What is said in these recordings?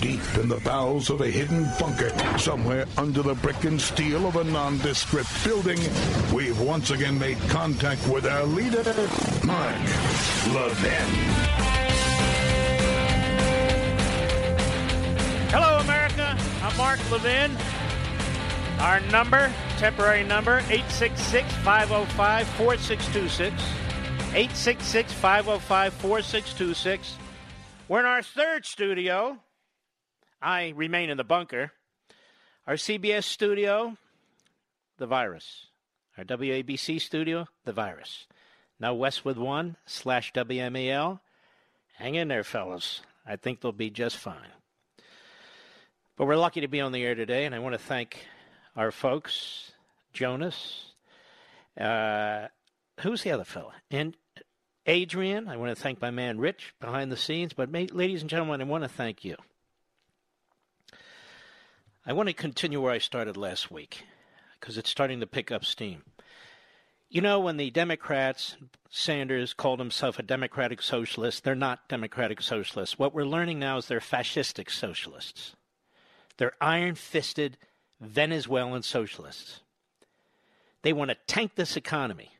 deep in the bowels of a hidden bunker, somewhere under the brick and steel of a nondescript building, we've once again made contact with our leader, Mark Levin. Hello, America. I'm Mark Levin. Our number, temporary number, 866 505 4626. 866 505 4626. We're in our third studio. I remain in the bunker. Our CBS studio, the virus. Our WABC studio, the virus. Now Westwood 1 slash WMAL. Hang in there, fellas. I think they'll be just fine. But we're lucky to be on the air today, and I want to thank our folks, Jonas, uh, who's the other fella? And Adrian. I want to thank my man Rich behind the scenes. But, ladies and gentlemen, I want to thank you. I want to continue where I started last week because it's starting to pick up steam. You know, when the Democrats, Sanders called himself a democratic socialist, they're not democratic socialists. What we're learning now is they're fascistic socialists. They're iron fisted Venezuelan socialists. They want to tank this economy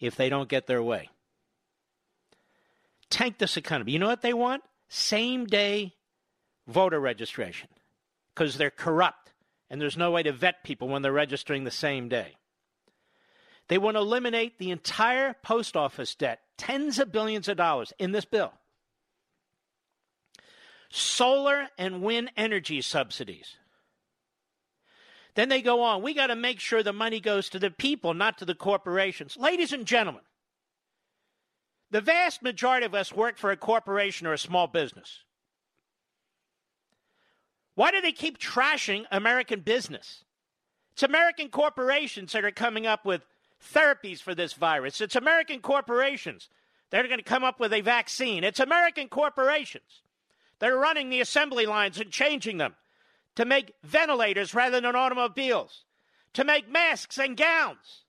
if they don't get their way. Tank this economy. You know what they want? Same day voter registration because they're corrupt and there's no way to vet people when they're registering the same day. They want to eliminate the entire post office debt, tens of billions of dollars in this bill. Solar and wind energy subsidies. Then they go on. We got to make sure the money goes to the people, not to the corporations. Ladies and gentlemen, the vast majority of us work for a corporation or a small business. Why do they keep trashing American business? It's American corporations that are coming up with therapies for this virus. It's American corporations that are going to come up with a vaccine. It's American corporations that are running the assembly lines and changing them to make ventilators rather than automobiles, to make masks and gowns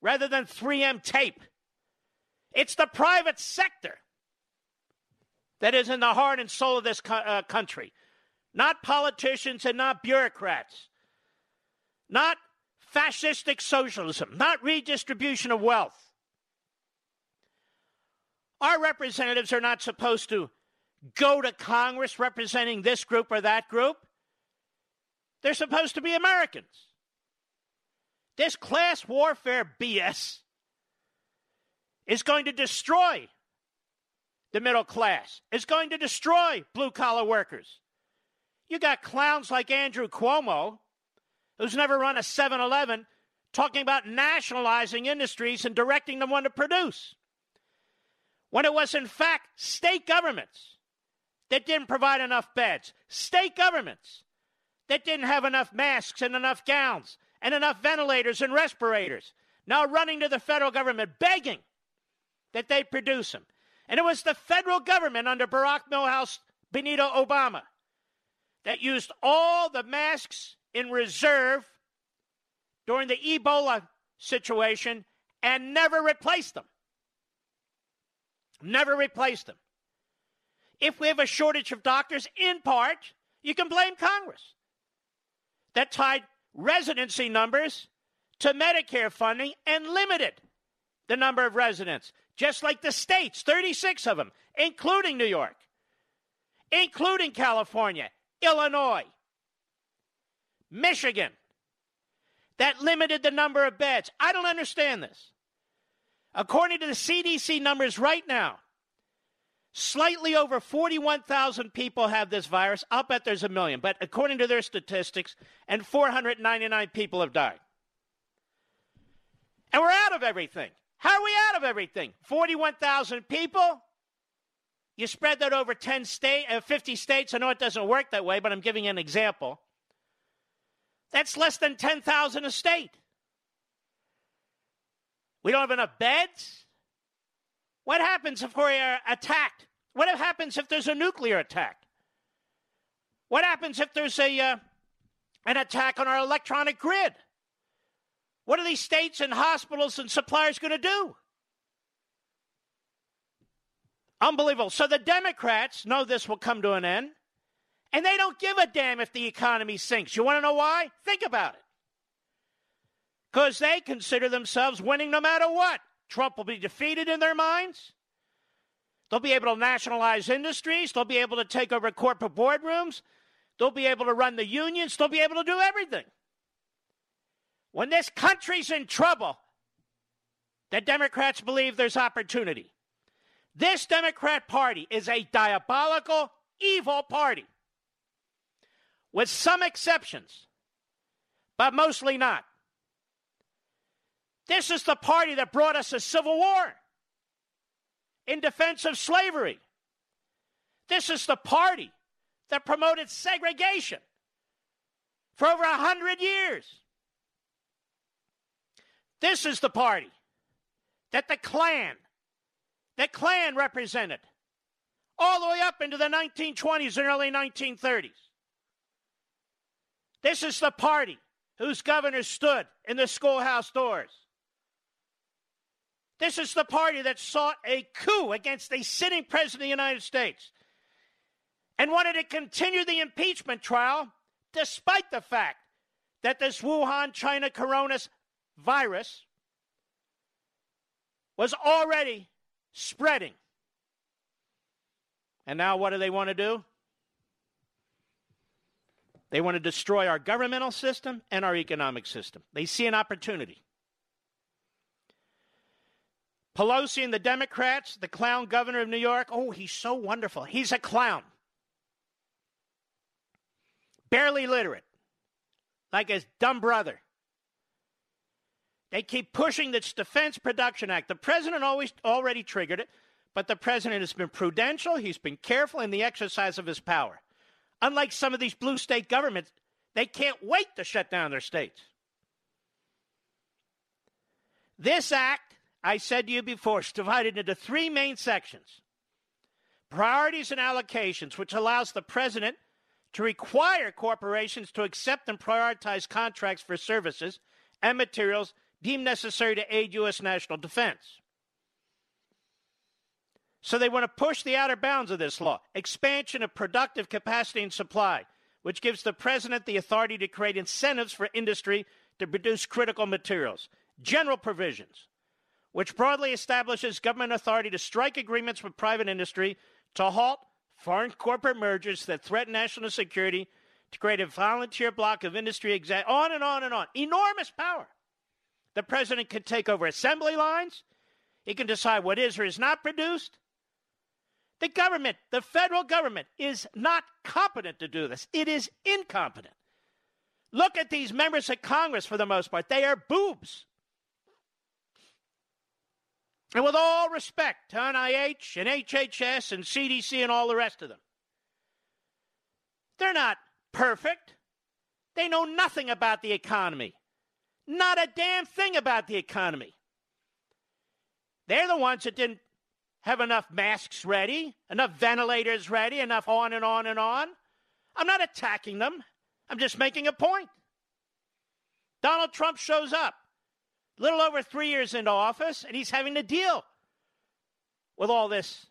rather than 3M tape. It's the private sector that is in the heart and soul of this co- uh, country, not politicians and not bureaucrats, not fascistic socialism, not redistribution of wealth. Our representatives are not supposed to go to Congress representing this group or that group. They're supposed to be Americans. This class warfare BS is going to destroy the middle class, it's going to destroy blue collar workers. You got clowns like Andrew Cuomo, who's never run a 7 Eleven, talking about nationalizing industries and directing them when to produce. When it was, in fact, state governments that didn't provide enough beds, state governments that didn't have enough masks and enough gowns and enough ventilators and respirators, now running to the federal government begging that they produce them. And it was the federal government under Barack Milhous Benito Obama that used all the masks in reserve during the Ebola situation and never replaced them. Never replaced them. If we have a shortage of doctors, in part, you can blame Congress that tied residency numbers to Medicare funding and limited the number of residents just like the states, 36 of them, including New York, including California, Illinois, Michigan, that limited the number of beds. I don't understand this. According to the CDC numbers right now, slightly over 41,000 people have this virus. I'll bet there's a million, but according to their statistics, and 499 people have died. And we're out of everything. How are we out of everything? 41,000 people? You spread that over 10 state, uh, 50 states. I know it doesn't work that way, but I'm giving an example. That's less than 10,000 a state. We don't have enough beds. What happens if we're attacked? What happens if there's a nuclear attack? What happens if there's a uh, an attack on our electronic grid? What are these states and hospitals and suppliers going to do? Unbelievable. So the Democrats know this will come to an end, and they don't give a damn if the economy sinks. You want to know why? Think about it. Because they consider themselves winning no matter what. Trump will be defeated in their minds. They'll be able to nationalize industries. They'll be able to take over corporate boardrooms. They'll be able to run the unions. They'll be able to do everything. When this country's in trouble, the Democrats believe there's opportunity. This Democrat Party is a diabolical, evil party, with some exceptions, but mostly not. This is the party that brought us a civil war in defense of slavery. This is the party that promoted segregation for over a hundred years. This is the party that the Klan that Klan represented all the way up into the 1920s and early 1930s. This is the party whose governor stood in the schoolhouse doors. This is the party that sought a coup against a sitting president of the United States and wanted to continue the impeachment trial despite the fact that this Wuhan, China coronavirus was already spreading. And now what do they want to do? They want to destroy our governmental system and our economic system. They see an opportunity. Pelosi and the Democrats, the clown governor of New York, oh, he's so wonderful. He's a clown. Barely literate, like his dumb brother. They keep pushing this Defense Production Act. The president always already triggered it, but the president has been prudential. He's been careful in the exercise of his power. Unlike some of these blue state governments, they can't wait to shut down their states. This act, I said to you before, is divided into three main sections priorities and allocations, which allows the president to require corporations to accept and prioritize contracts for services and materials deemed necessary to aid U.S. national defense. So they want to push the outer bounds of this law expansion of productive capacity and supply, which gives the president the authority to create incentives for industry to produce critical materials. General provisions, which broadly establishes government authority to strike agreements with private industry to halt foreign corporate mergers that threaten national security, to create a volunteer block of industry, exa- on and on and on. Enormous power. The president can take over assembly lines. He can decide what is or is not produced. The government, the federal government, is not competent to do this. It is incompetent. Look at these members of Congress for the most part. They are boobs. And with all respect to NIH and HHS and CDC and all the rest of them, they're not perfect. They know nothing about the economy. Not a damn thing about the economy. They're the ones that didn't have enough masks ready, enough ventilators ready, enough on and on and on. I'm not attacking them. I'm just making a point. Donald Trump shows up, a little over three years into office, and he's having to deal with all this,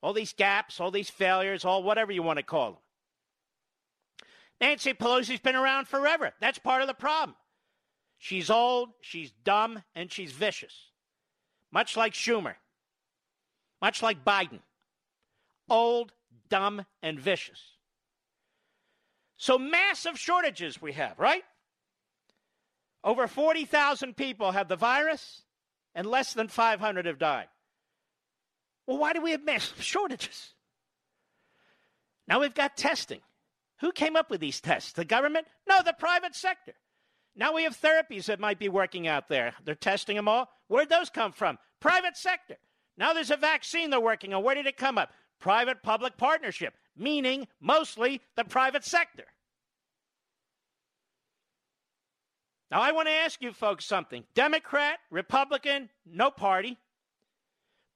all these gaps, all these failures, all whatever you want to call them. Nancy Pelosi's been around forever. That's part of the problem. She's old, she's dumb, and she's vicious. Much like Schumer, much like Biden. Old, dumb, and vicious. So, massive shortages we have, right? Over 40,000 people have the virus, and less than 500 have died. Well, why do we have massive shortages? Now we've got testing. Who came up with these tests? The government? No, the private sector. Now we have therapies that might be working out there. They're testing them all. Where'd those come from? Private sector. Now there's a vaccine they're working on. Where did it come up? Private public partnership, meaning mostly the private sector. Now, I want to ask you folks something Democrat, Republican, no party,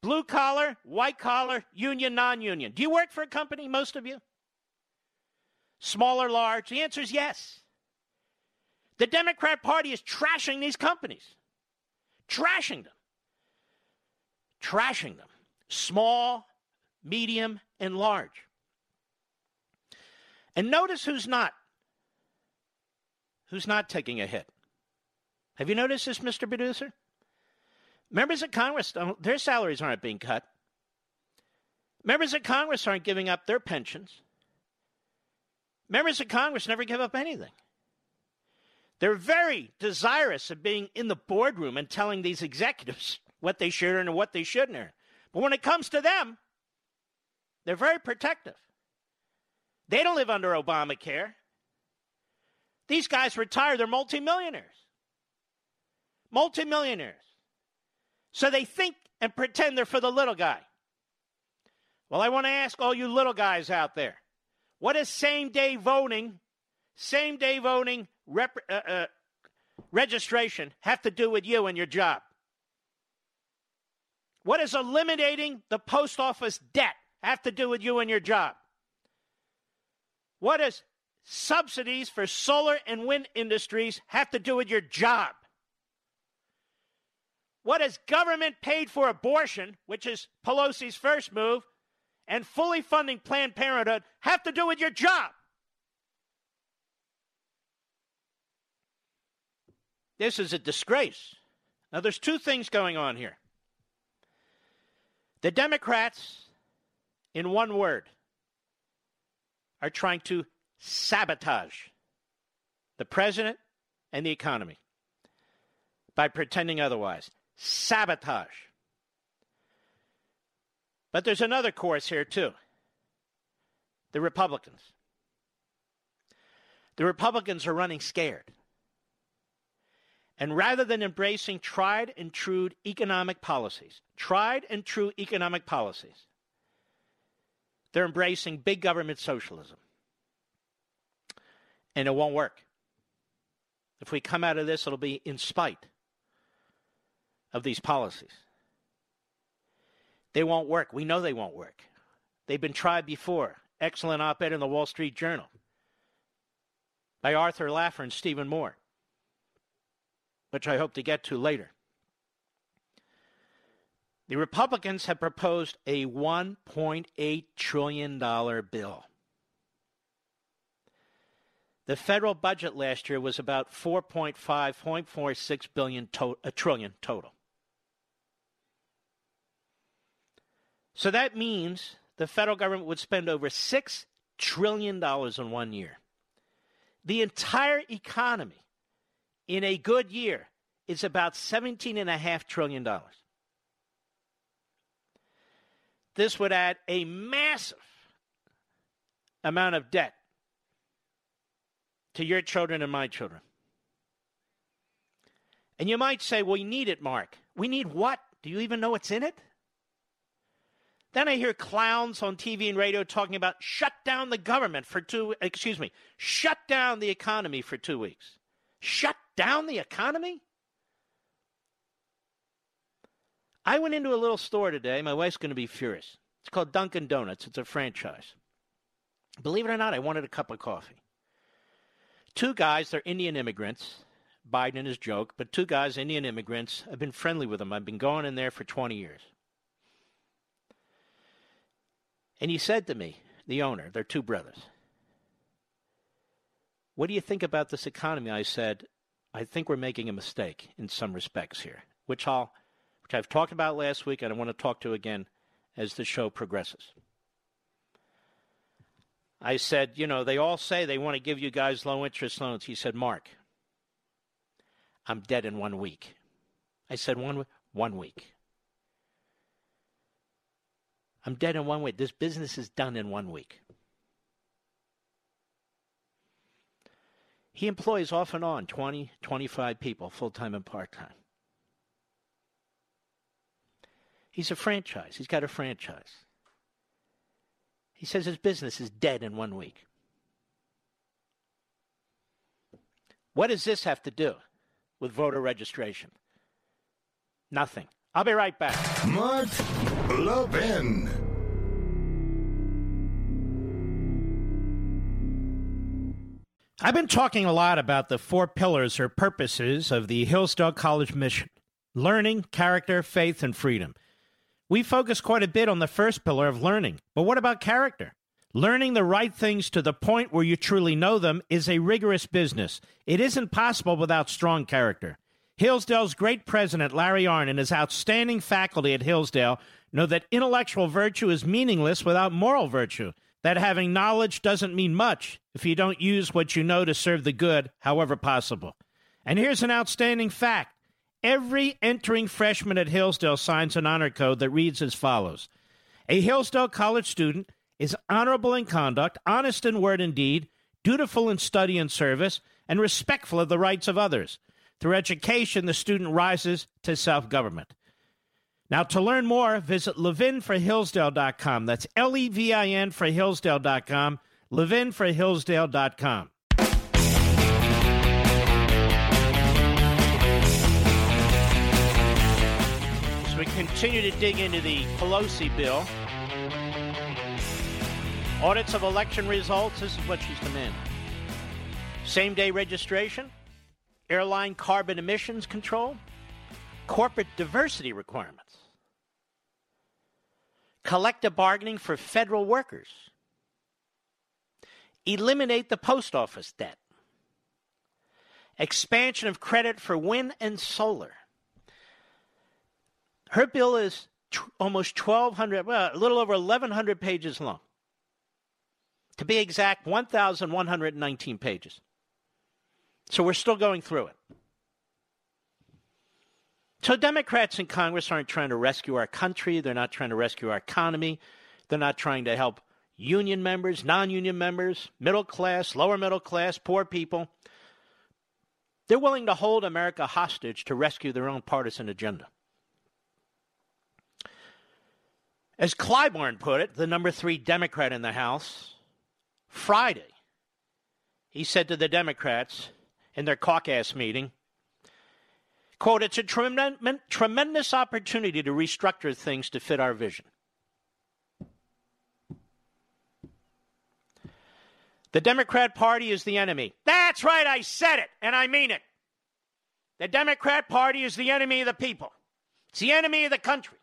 blue collar, white collar, union, non union. Do you work for a company, most of you? Small or large? The answer is yes. The Democrat Party is trashing these companies, trashing them, trashing them. Small, medium, and large. And notice who's not. Who's not taking a hit. Have you noticed this, Mr. Producer? Members of Congress, um, their salaries aren't being cut. Members of Congress aren't giving up their pensions. Members of Congress never give up anything. They're very desirous of being in the boardroom and telling these executives what they should earn and what they shouldn't earn. But when it comes to them, they're very protective. They don't live under Obamacare. These guys retire, they're multimillionaires. Multimillionaires. So they think and pretend they're for the little guy. Well, I want to ask all you little guys out there what is same day voting, same day voting rep, uh, uh, registration have to do with you and your job? What does eliminating the post office debt have to do with you and your job? What does subsidies for solar and wind industries have to do with your job? What does government paid for abortion, which is Pelosi's first move, and fully funding Planned Parenthood have to do with your job? This is a disgrace. Now, there's two things going on here. The Democrats, in one word, are trying to sabotage the president and the economy by pretending otherwise. Sabotage. But there's another course here, too the Republicans. The Republicans are running scared. And rather than embracing tried and true economic policies, tried and true economic policies, they're embracing big government socialism. And it won't work. If we come out of this, it'll be in spite of these policies. They won't work. We know they won't work. They've been tried before. Excellent op ed in the Wall Street Journal by Arthur Laffer and Stephen Moore which I hope to get to later. The Republicans have proposed a $1.8 trillion bill. The federal budget last year was about 4.5, 0.46 billion to- a trillion total. So that means the federal government would spend over $6 trillion in one year. The entire economy in a good year is about $17.5 trillion. This would add a massive amount of debt to your children and my children. And you might say, well, we need it, Mark. We need what? Do you even know what's in it? Then I hear clowns on TV and radio talking about shut down the government for two, excuse me, shut down the economy for two weeks. Shut down the economy? I went into a little store today. My wife's going to be furious. It's called Dunkin' Donuts. It's a franchise. Believe it or not, I wanted a cup of coffee. Two guys, they're Indian immigrants. Biden is joke, but two guys, Indian immigrants. I've been friendly with them. I've been going in there for 20 years. And he said to me, the owner, they're two brothers. What do you think about this economy? I said, I think we're making a mistake in some respects here, which I'll which I've talked about last week and I want to talk to again as the show progresses. I said, you know, they all say they want to give you guys low interest loans. He said, Mark, I'm dead in one week. I said, one, one week. I'm dead in one week. This business is done in one week. He employs off and on 20, 25 people, full time and part time. He's a franchise. He's got a franchise. He says his business is dead in one week. What does this have to do with voter registration? Nothing. I'll be right back. Mark Levin. I've been talking a lot about the four pillars or purposes of the Hillsdale College mission learning, character, faith, and freedom. We focus quite a bit on the first pillar of learning, but what about character? Learning the right things to the point where you truly know them is a rigorous business. It isn't possible without strong character. Hillsdale's great president, Larry Arnn, and his outstanding faculty at Hillsdale know that intellectual virtue is meaningless without moral virtue that having knowledge doesn't mean much if you don't use what you know to serve the good, however possible. And here's an outstanding fact every entering freshman at Hillsdale signs an honor code that reads as follows A Hillsdale College student is honorable in conduct, honest in word and deed, dutiful in study and service, and respectful of the rights of others. Through education, the student rises to self government. Now, to learn more, visit levinforhillsdale.com. That's L E V I N for Hillsdale.com, levinforhillsdale.com. As we continue to dig into the Pelosi bill, audits of election results, this is what she's demanding. Same day registration, airline carbon emissions control, corporate diversity requirements collective bargaining for federal workers, eliminate the post office debt, expansion of credit for wind and solar. Her bill is almost 1,200, well, a little over 1,100 pages long. To be exact, 1,119 pages. So we're still going through it. So Democrats in Congress aren't trying to rescue our country. They're not trying to rescue our economy. They're not trying to help union members, non union members, middle class, lower middle class, poor people. They're willing to hold America hostage to rescue their own partisan agenda. As Clyburn put it, the number three Democrat in the House, Friday, he said to the Democrats in their caucus meeting, Quote, it's a trem- tremendous opportunity to restructure things to fit our vision. The Democrat Party is the enemy. That's right, I said it, and I mean it. The Democrat Party is the enemy of the people, it's the enemy of the country.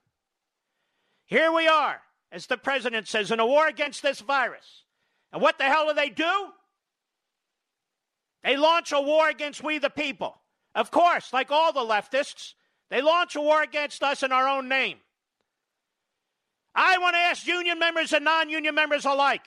Here we are, as the president says, in a war against this virus. And what the hell do they do? They launch a war against we the people. Of course, like all the leftists, they launch a war against us in our own name. I want to ask union members and non union members alike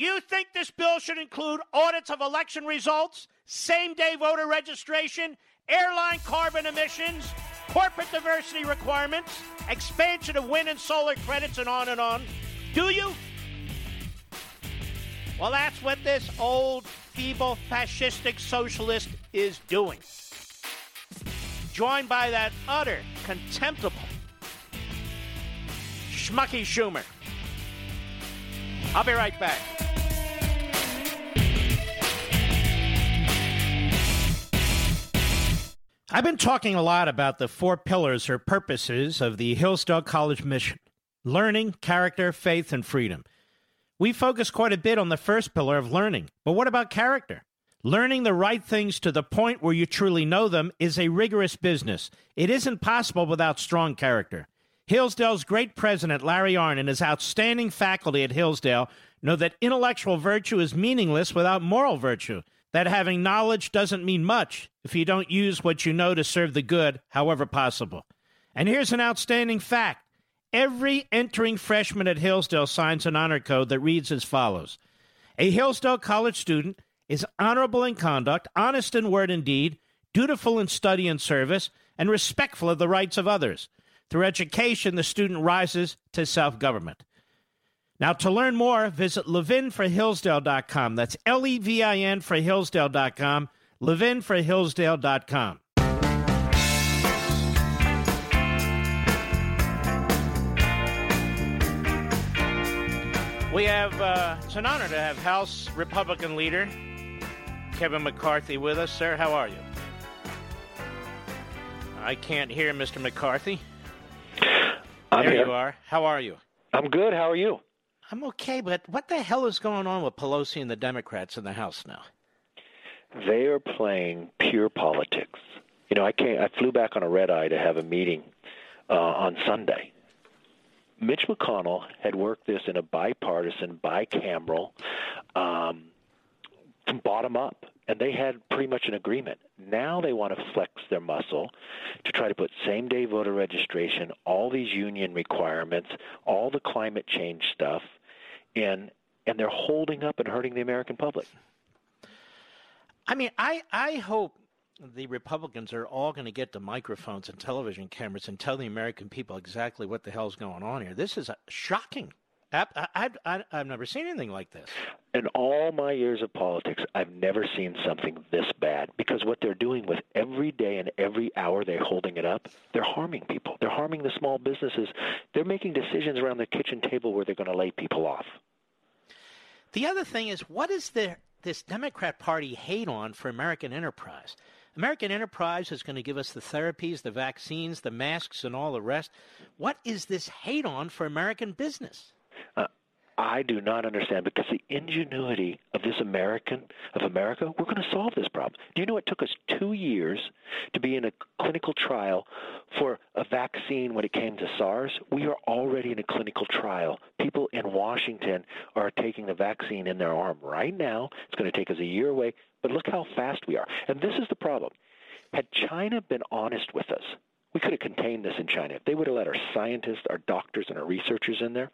do you think this bill should include audits of election results, same day voter registration, airline carbon emissions, corporate diversity requirements, expansion of wind and solar credits, and on and on? Do you? Well, that's what this old, feeble, fascistic socialist is doing joined by that utter, contemptible Schmucky Schumer. I'll be right back. I've been talking a lot about the four pillars or purposes of the Hillsdale College mission learning, character, faith, and freedom. We focus quite a bit on the first pillar of learning, but what about character? Learning the right things to the point where you truly know them is a rigorous business. It isn't possible without strong character. Hillsdale's great president, Larry Arnn, and his outstanding faculty at Hillsdale know that intellectual virtue is meaningless without moral virtue, that having knowledge doesn't mean much if you don't use what you know to serve the good, however possible. And here's an outstanding fact every entering freshman at Hillsdale signs an honor code that reads as follows A Hillsdale College student is honorable in conduct, honest in word and deed, dutiful in study and service, and respectful of the rights of others. Through education, the student rises to self government. Now, to learn more, visit levinforhillsdale.com. That's L E V I N for Hillsdale.com, levinforhillsdale.com. We have, uh, it's an honor to have House Republican leader Kevin McCarthy with us. Sir, how are you? I can't hear Mr. McCarthy. I'm there here. you are. How are you? I'm good. How are you? I'm okay, but what the hell is going on with Pelosi and the Democrats in the House now? They are playing pure politics. You know, I came, I flew back on a red eye to have a meeting uh, on Sunday. Mitch McConnell had worked this in a bipartisan, bicameral, um, bottom up, and they had pretty much an agreement. Now they want to flex their muscle to try to put same day voter registration, all these union requirements, all the climate change stuff in, and they're holding up and hurting the American public. I mean, I, I hope the Republicans are all going to get the microphones and television cameras and tell the American people exactly what the hell's going on here. This is a shocking. I, I, I, I've never seen anything like this. In all my years of politics, I've never seen something this bad because what they're doing with every day and every hour they're holding it up, they're harming people. They're harming the small businesses. They're making decisions around the kitchen table where they're going to lay people off. The other thing is, what is the, this Democrat Party hate on for American enterprise? American enterprise is going to give us the therapies, the vaccines, the masks, and all the rest. What is this hate on for American business? I do not understand because the ingenuity of this American of America, we're going to solve this problem. Do you know it took us two years to be in a clinical trial for a vaccine when it came to SARS? We are already in a clinical trial. People in Washington are taking the vaccine in their arm right now. It's going to take us a year away, but look how fast we are. And this is the problem. Had China been honest with us, we could have contained this in China. If they would have let our scientists, our doctors, and our researchers in there.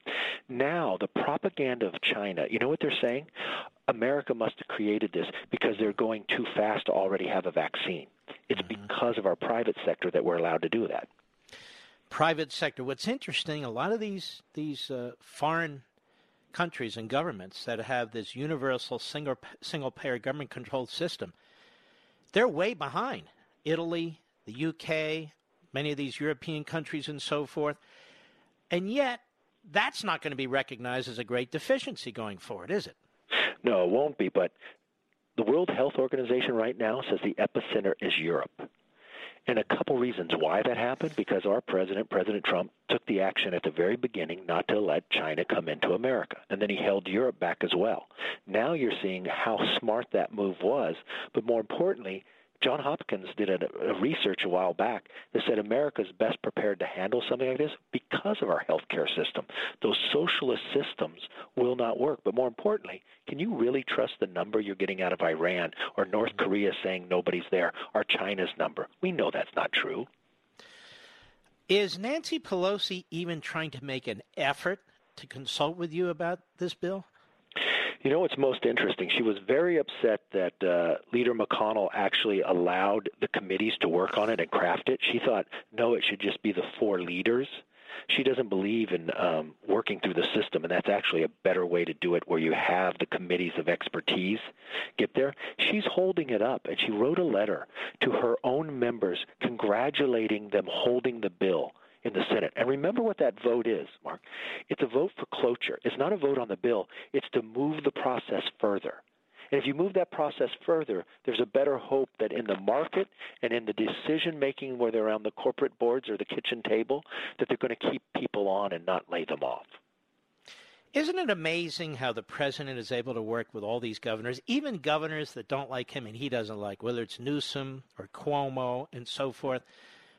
Now, the propaganda of China, you know what they're saying? America must have created this because they're going too fast to already have a vaccine. It's mm-hmm. because of our private sector that we're allowed to do that. Private sector. What's interesting, a lot of these these uh, foreign countries and governments that have this universal single single payer government controlled system, they're way behind. Italy, the UK, many of these European countries and so forth. And yet, that's not going to be recognized as a great deficiency going forward, is it? No, it won't be. But the World Health Organization right now says the epicenter is Europe. And a couple reasons why that happened because our president, President Trump, took the action at the very beginning not to let China come into America. And then he held Europe back as well. Now you're seeing how smart that move was. But more importantly, John Hopkins did a, a, research a while back that said America is best prepared to handle something like this because of our healthcare system. Those socialist systems will not work. But more importantly, can you really trust the number you're getting out of Iran or North mm-hmm. Korea saying nobody's there or China's number? We know that's not true. Is Nancy Pelosi even trying to make an effort to consult with you about this bill? You know what's most interesting? She was very upset that uh, Leader McConnell actually allowed the committees to work on it and craft it. She thought, no, it should just be the four leaders. She doesn't believe in um, working through the system, and that's actually a better way to do it where you have the committees of expertise get there. She's holding it up, and she wrote a letter to her own members congratulating them holding the bill in the Senate. And remember what that vote is, Mark. It's a vote for cloture. It's not a vote on the bill, it's to move the process further. And if you move that process further, there's a better hope that in the market and in the decision making, whether around the corporate boards or the kitchen table, that they're going to keep people on and not lay them off. Isn't it amazing how the president is able to work with all these governors, even governors that don't like him and he doesn't like, whether it's Newsom or Cuomo and so forth?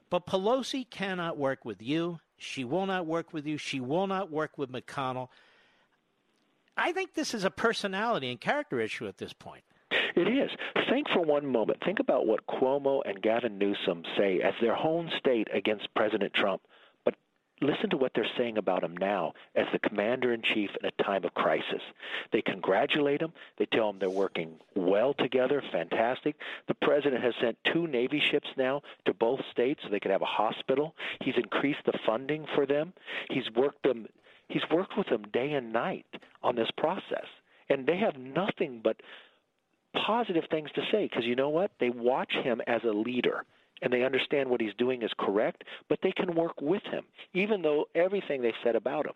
But Pelosi cannot work with you. She will not work with you. She will not work with McConnell. I think this is a personality and character issue at this point. It is. Think for one moment. Think about what Cuomo and Gavin Newsom say as their home state against President Trump listen to what they're saying about him now as the commander in chief in a time of crisis. They congratulate him. They tell him they're working well together, fantastic. The president has sent two Navy ships now to both states so they could have a hospital. He's increased the funding for them. He's worked them. He's worked with them day and night on this process, and they have nothing but positive things to say because you know what? They watch him as a leader and they understand what he's doing is correct, but they can work with him, even though everything they said about him.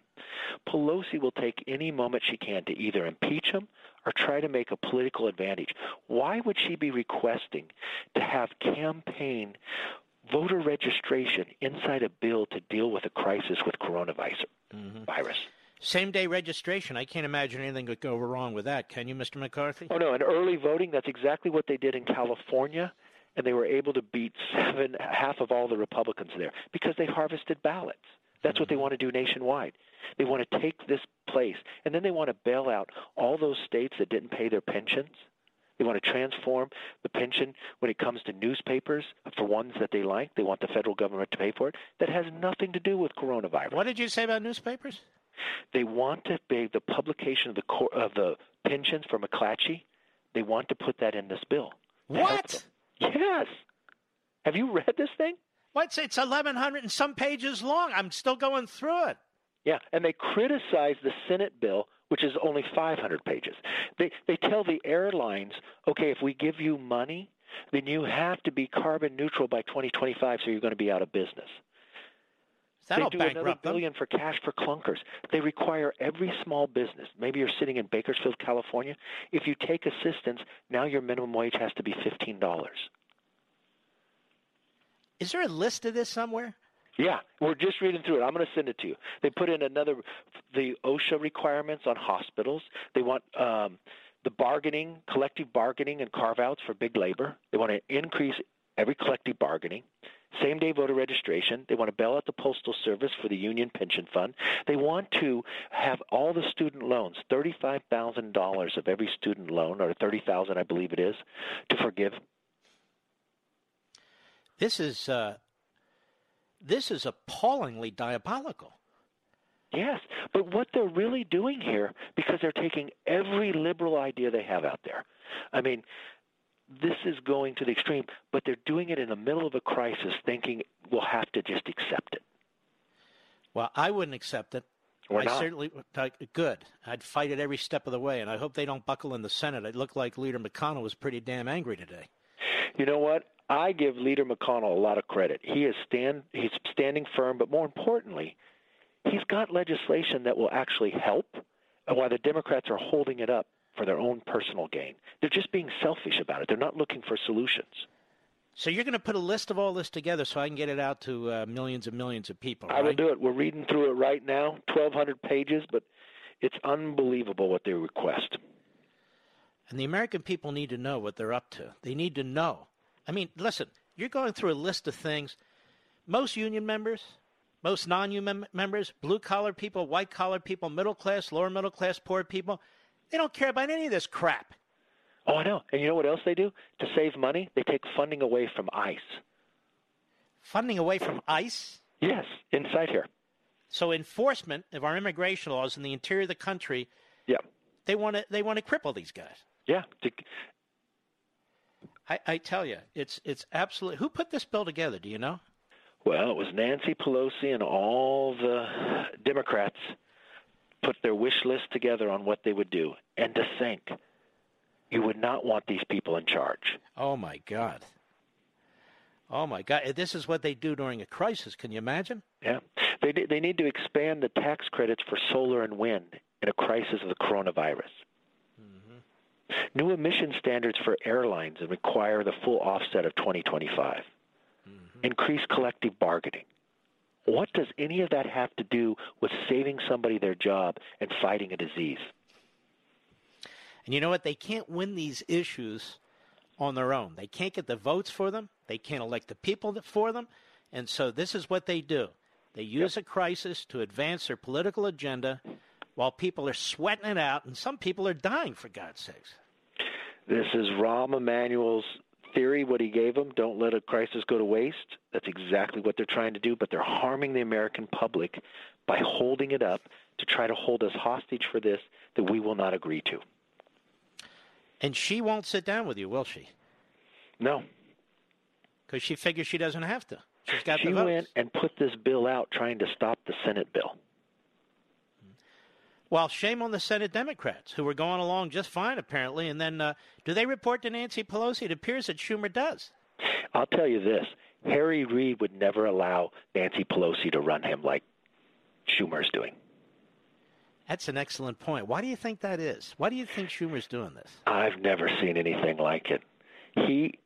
Pelosi will take any moment she can to either impeach him or try to make a political advantage. Why would she be requesting to have campaign voter registration inside a bill to deal with a crisis with coronavirus. Mm-hmm. Virus. Same day registration. I can't imagine anything could go wrong with that. Can you, Mr. McCarthy? Oh, no. And early voting, that's exactly what they did in California. And they were able to beat seven, half of all the Republicans there because they harvested ballots. That's what they mm-hmm. want to do nationwide. They want to take this place, and then they want to bail out all those states that didn't pay their pensions. They want to transform the pension when it comes to newspapers for ones that they like. They want the federal government to pay for it. That has nothing to do with coronavirus. What did you say about newspapers? They want to be the publication of the of the pensions for McClatchy. They want to put that in this bill. What? Yes. Have you read this thing? What's it's eleven hundred and some pages long. I'm still going through it. Yeah, and they criticize the Senate bill, which is only 500 pages. They they tell the airlines, okay, if we give you money, then you have to be carbon neutral by 2025, so you're going to be out of business. That'll they do another billion them. for cash for clunkers. They require every small business. Maybe you're sitting in Bakersfield, California. If you take assistance, now your minimum wage has to be fifteen dollars. Is there a list of this somewhere? Yeah, we're just reading through it. I'm going to send it to you. They put in another the OSHA requirements on hospitals. They want um, the bargaining, collective bargaining, and carve outs for big labor. They want to increase every collective bargaining. Same day voter registration. They want to bail out the Postal Service for the Union Pension Fund. They want to have all the student loans, $35,000 of every student loan, or 30000 I believe it is, to forgive this is uh, this is appallingly diabolical. Yes, but what they're really doing here, because they're taking every liberal idea they have out there. I mean, this is going to the extreme, but they're doing it in the middle of a crisis, thinking we'll have to just accept it. Well, I wouldn't accept it. I not. certainly good. I'd fight it every step of the way, and I hope they don't buckle in the Senate. It looked like Leader McConnell was pretty damn angry today. You know what? I give Leader McConnell a lot of credit. He is stand he's standing firm, but more importantly, he's got legislation that will actually help, and while the Democrats are holding it up for their own personal gain. They're just being selfish about it. They're not looking for solutions. So you're going to put a list of all this together so I can get it out to uh, millions and millions of people. Right? I will do it. We're reading through it right now, 1,200 pages, but it's unbelievable what they request. And the American people need to know what they're up to. They need to know I mean, listen, you're going through a list of things. Most union members, most non union members, blue collar people, white collar people, middle class, lower middle class, poor people, they don't care about any of this crap. Oh, I know. And you know what else they do? To save money, they take funding away from ICE. Funding away from ICE? Yes, inside here. So enforcement of our immigration laws in the interior of the country, yeah, they want to they want to cripple these guys. Yeah, to, I, I tell you, it's it's absolutely. Who put this bill together? Do you know? Well, it was Nancy Pelosi and all the Democrats put their wish list together on what they would do. And to think, you would not want these people in charge. Oh my God. Oh my God! This is what they do during a crisis. Can you imagine? Yeah, they they need to expand the tax credits for solar and wind in a crisis of the coronavirus. New emission standards for airlines and require the full offset of 2025. Mm-hmm. Increase collective bargaining. What does any of that have to do with saving somebody their job and fighting a disease? And you know what? They can't win these issues on their own. They can't get the votes for them. They can't elect the people for them. And so this is what they do. They use yep. a crisis to advance their political agenda while people are sweating it out, and some people are dying, for God's sakes. This is Rahm Emanuel's theory, what he gave them. Don't let a crisis go to waste. That's exactly what they're trying to do, but they're harming the American public by holding it up to try to hold us hostage for this that we will not agree to. And she won't sit down with you, will she? No. Because she figures she doesn't have to. She's got she the votes. went and put this bill out trying to stop the Senate bill. Well, shame on the Senate Democrats who were going along just fine, apparently. And then, uh, do they report to Nancy Pelosi? It appears that Schumer does. I'll tell you this Harry Reid would never allow Nancy Pelosi to run him like Schumer's doing. That's an excellent point. Why do you think that is? Why do you think Schumer's doing this? I've never seen anything like it. He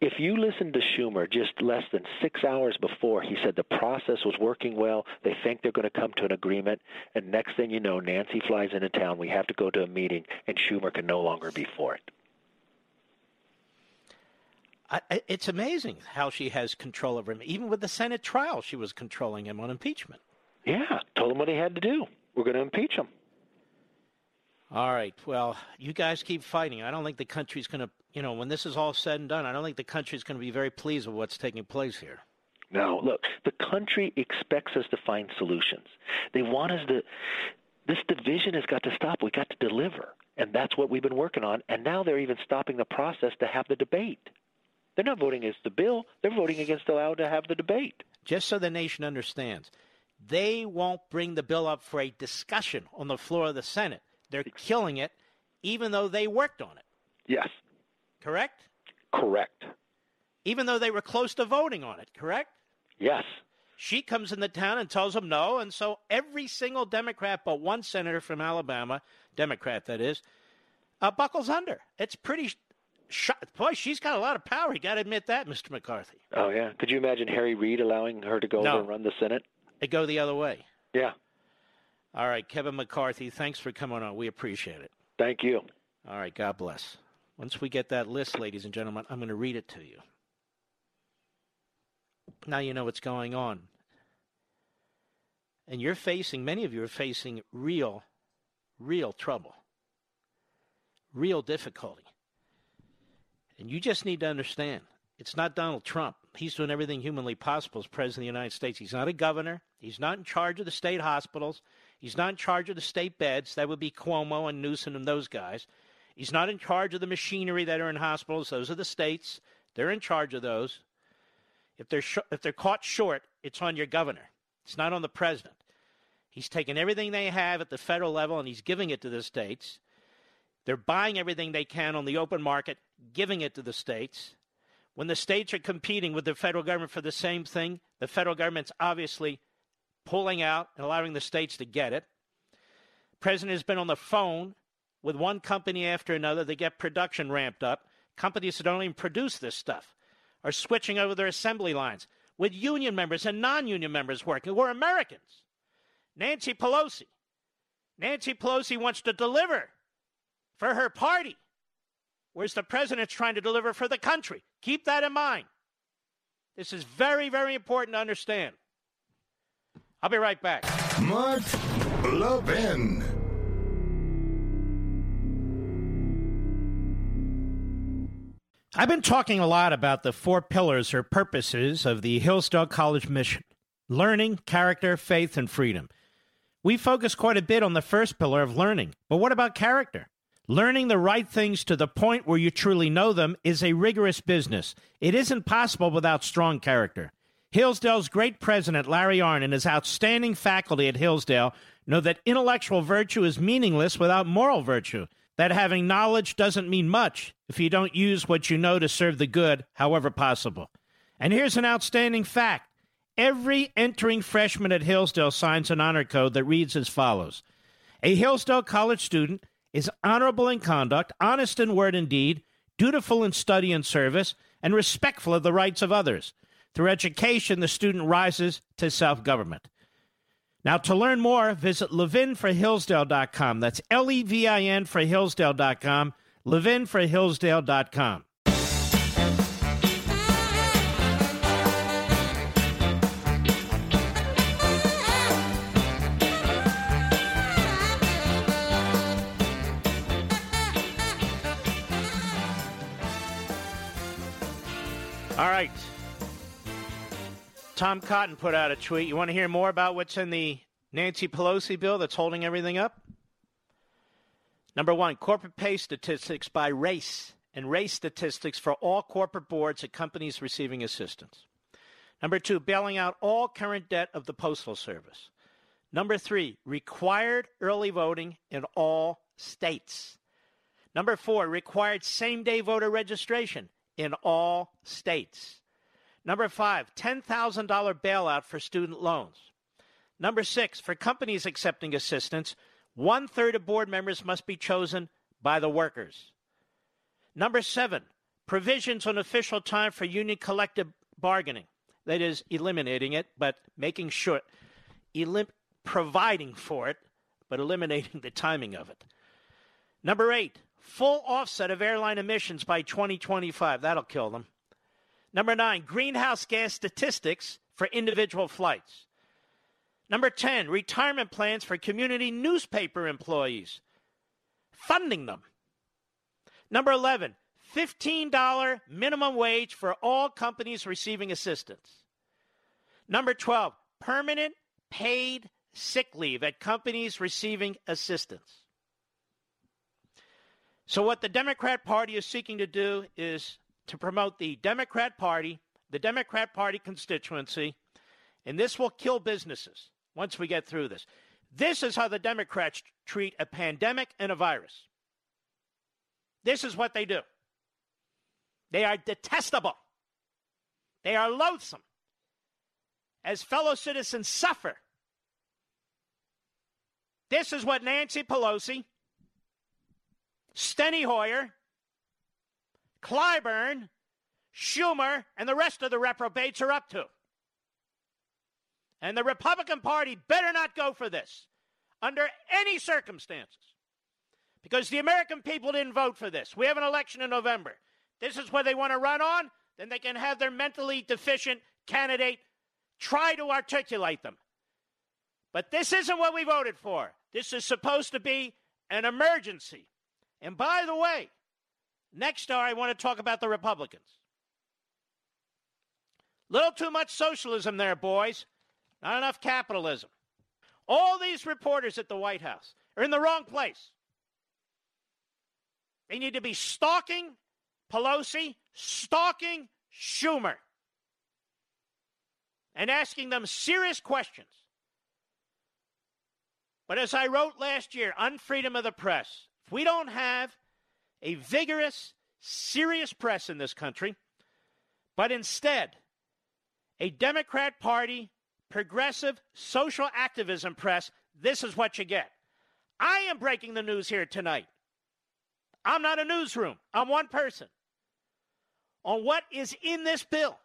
if you listen to Schumer just less than six hours before, he said the process was working well. They think they're going to come to an agreement. And next thing you know, Nancy flies into town. We have to go to a meeting, and Schumer can no longer be for it. I, it's amazing how she has control over him. Even with the Senate trial, she was controlling him on impeachment. Yeah, told him what he had to do. We're going to impeach him. All right. Well, you guys keep fighting. I don't think the country's going to, you know, when this is all said and done, I don't think the country is going to be very pleased with what's taking place here. No, look, the country expects us to find solutions. They want us to. This division has got to stop. We got to deliver, and that's what we've been working on. And now they're even stopping the process to have the debate. They're not voting against the bill. They're voting against allowing to have the debate. Just so the nation understands, they won't bring the bill up for a discussion on the floor of the Senate. They're killing it, even though they worked on it. Yes. Correct? Correct. Even though they were close to voting on it, correct? Yes. She comes into town and tells them no, and so every single Democrat but one senator from Alabama, Democrat that is, uh, buckles under. It's pretty boy, she's got a lot of power. You got to admit that, Mr. McCarthy. Oh yeah. Could you imagine Harry Reid allowing her to go no. over and run the Senate? It go the other way. Yeah. All right, Kevin McCarthy, thanks for coming on. We appreciate it. Thank you. All right, God bless. Once we get that list, ladies and gentlemen, I'm going to read it to you. Now you know what's going on. And you're facing, many of you are facing real, real trouble, real difficulty. And you just need to understand it's not Donald Trump. He's doing everything humanly possible as President of the United States. He's not a governor. He's not in charge of the state hospitals. He's not in charge of the state beds. That would be Cuomo and Newsom and those guys. He's not in charge of the machinery that are in hospitals. Those are the states. They're in charge of those. If they're sh- if they're caught short, it's on your governor. It's not on the president. He's taken everything they have at the federal level and he's giving it to the states. They're buying everything they can on the open market, giving it to the states. When the states are competing with the federal government for the same thing, the federal government's obviously pulling out and allowing the states to get it. President has been on the phone with one company after another They get production ramped up. Companies that don't even produce this stuff are switching over their assembly lines with union members and non union members working. We're Americans. Nancy Pelosi. Nancy Pelosi wants to deliver for her party, whereas the president's trying to deliver for the country. Keep that in mind. This is very, very important to understand. I'll be right back. Mark Levin. I've been talking a lot about the four pillars or purposes of the Hillsdale College mission learning, character, faith, and freedom. We focus quite a bit on the first pillar of learning, but what about character? Learning the right things to the point where you truly know them is a rigorous business. It isn't possible without strong character. Hillsdale's great president, Larry Arnn, and his outstanding faculty at Hillsdale know that intellectual virtue is meaningless without moral virtue, that having knowledge doesn't mean much if you don't use what you know to serve the good, however possible. And here's an outstanding fact every entering freshman at Hillsdale signs an honor code that reads as follows A Hillsdale College student is honorable in conduct, honest in word and deed, dutiful in study and service, and respectful of the rights of others. Through education, the student rises to self government. Now, to learn more, visit levinforhillsdale.com. That's L E V I N for Hillsdale.com, levinforhillsdale.com. All right. Tom Cotton put out a tweet. You want to hear more about what's in the Nancy Pelosi bill that's holding everything up? Number one, corporate pay statistics by race and race statistics for all corporate boards at companies receiving assistance. Number two, bailing out all current debt of the Postal Service. Number three, required early voting in all states. Number four, required same day voter registration in all states. Number five, $10,000 bailout for student loans. Number six, for companies accepting assistance, one third of board members must be chosen by the workers. Number seven, provisions on official time for union collective bargaining. That is, eliminating it, but making sure, elim- providing for it, but eliminating the timing of it. Number eight, full offset of airline emissions by 2025. That'll kill them. Number nine, greenhouse gas statistics for individual flights. Number 10, retirement plans for community newspaper employees, funding them. Number 11, $15 minimum wage for all companies receiving assistance. Number 12, permanent paid sick leave at companies receiving assistance. So, what the Democrat Party is seeking to do is to promote the Democrat Party, the Democrat Party constituency, and this will kill businesses once we get through this. This is how the Democrats treat a pandemic and a virus. This is what they do. They are detestable. They are loathsome. As fellow citizens suffer. This is what Nancy Pelosi, Steny Hoyer, Clyburn, Schumer, and the rest of the reprobates are up to. And the Republican Party better not go for this under any circumstances. Because the American people didn't vote for this. We have an election in November. This is where they want to run on, then they can have their mentally deficient candidate try to articulate them. But this isn't what we voted for. This is supposed to be an emergency. And by the way, next I want to talk about the Republicans. Little too much socialism there, boys. Not enough capitalism. All these reporters at the White House are in the wrong place. They need to be stalking Pelosi, stalking Schumer, and asking them serious questions. But as I wrote last year on freedom of the press, if we don't have a vigorous, serious press in this country, but instead a Democrat Party progressive social activism press, this is what you get. I am breaking the news here tonight. I'm not a newsroom, I'm one person. On what is in this bill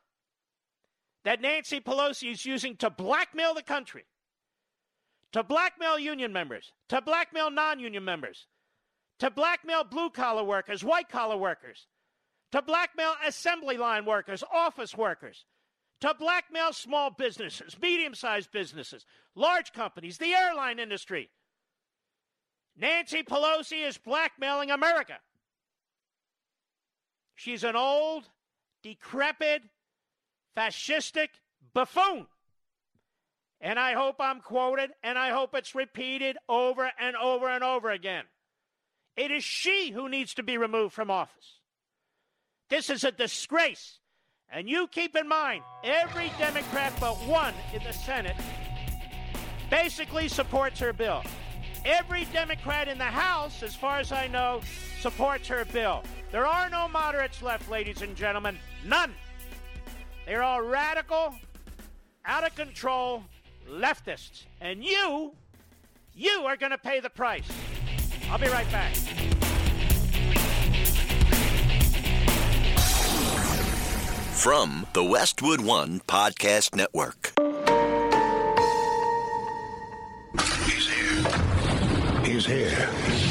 that Nancy Pelosi is using to blackmail the country, to blackmail union members, to blackmail non union members, to blackmail blue collar workers, white collar workers, to blackmail assembly line workers, office workers, to blackmail small businesses, medium sized businesses, large companies, the airline industry. Nancy Pelosi is blackmailing America. She's an old, decrepit, fascistic buffoon. And I hope I'm quoted, and I hope it's repeated over and over and over again. It is she who needs to be removed from office. This is a disgrace and you keep in mind, every Democrat but one in the Senate basically supports her bill. Every Democrat in the House, as far as I know, supports her bill. There are no moderates left, ladies and gentlemen. None. They're all radical, out of control leftists. And you, you are going to pay the price. I'll be right back. from the Westwood One Podcast Network. He's here. He's here.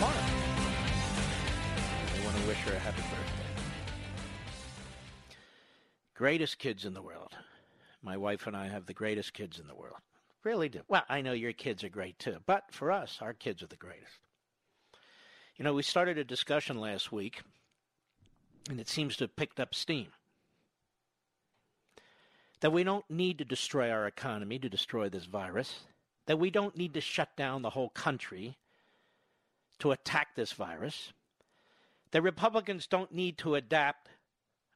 Mara. I want to wish her a happy birthday. Greatest kids in the world. My wife and I have the greatest kids in the world. Really do. Well, I know your kids are great too, but for us, our kids are the greatest. You know, we started a discussion last week and it seems to have picked up steam. That we don't need to destroy our economy to destroy this virus, that we don't need to shut down the whole country to attack this virus, The Republicans don't need to adapt,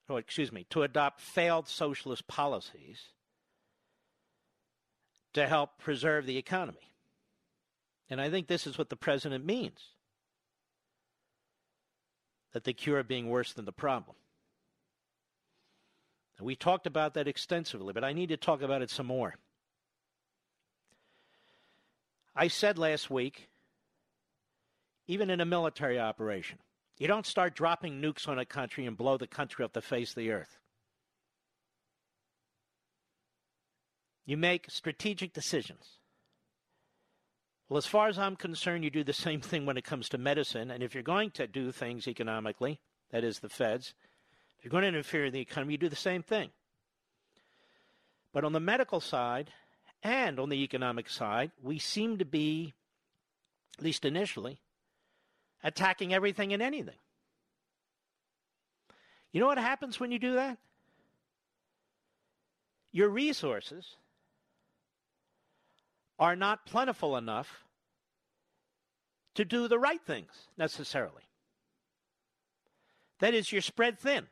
or excuse me, to adopt failed socialist policies to help preserve the economy. And I think this is what the president means that the cure being worse than the problem. And we talked about that extensively, but I need to talk about it some more. I said last week, even in a military operation, you don't start dropping nukes on a country and blow the country off the face of the earth. You make strategic decisions. Well, as far as I'm concerned, you do the same thing when it comes to medicine. And if you're going to do things economically, that is the feds, if you're going to interfere in the economy, you do the same thing. But on the medical side and on the economic side, we seem to be, at least initially, attacking everything and anything. You know what happens when you do that? Your resources are not plentiful enough to do the right things necessarily. That is, you're spread thin.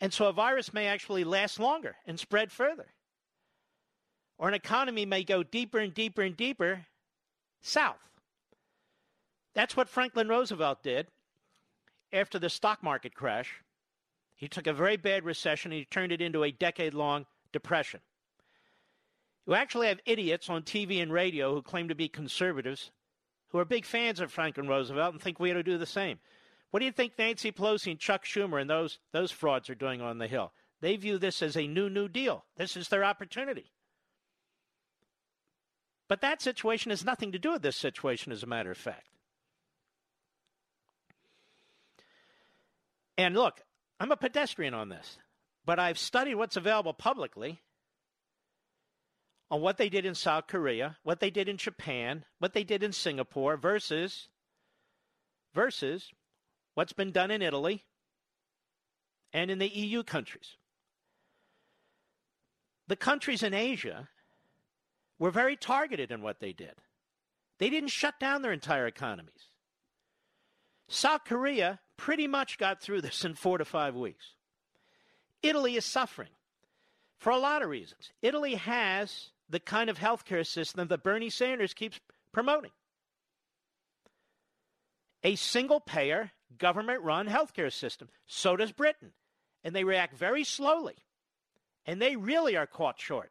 And so a virus may actually last longer and spread further. Or an economy may go deeper and deeper and deeper south. That's what Franklin Roosevelt did after the stock market crash. He took a very bad recession and he turned it into a decade long depression. You actually have idiots on TV and radio who claim to be conservatives who are big fans of Franklin Roosevelt and think we ought to do the same. What do you think Nancy Pelosi and Chuck Schumer and those, those frauds are doing on the Hill? They view this as a new, new deal. This is their opportunity. But that situation has nothing to do with this situation, as a matter of fact. And look, I'm a pedestrian on this, but I've studied what's available publicly on what they did in South Korea, what they did in Japan, what they did in Singapore versus versus what's been done in Italy and in the EU countries. The countries in Asia were very targeted in what they did. They didn't shut down their entire economies. South Korea pretty much got through this in four to five weeks. Italy is suffering for a lot of reasons. Italy has the kind of healthcare system that Bernie Sanders keeps promoting a single payer, government run healthcare system. So does Britain. And they react very slowly. And they really are caught short.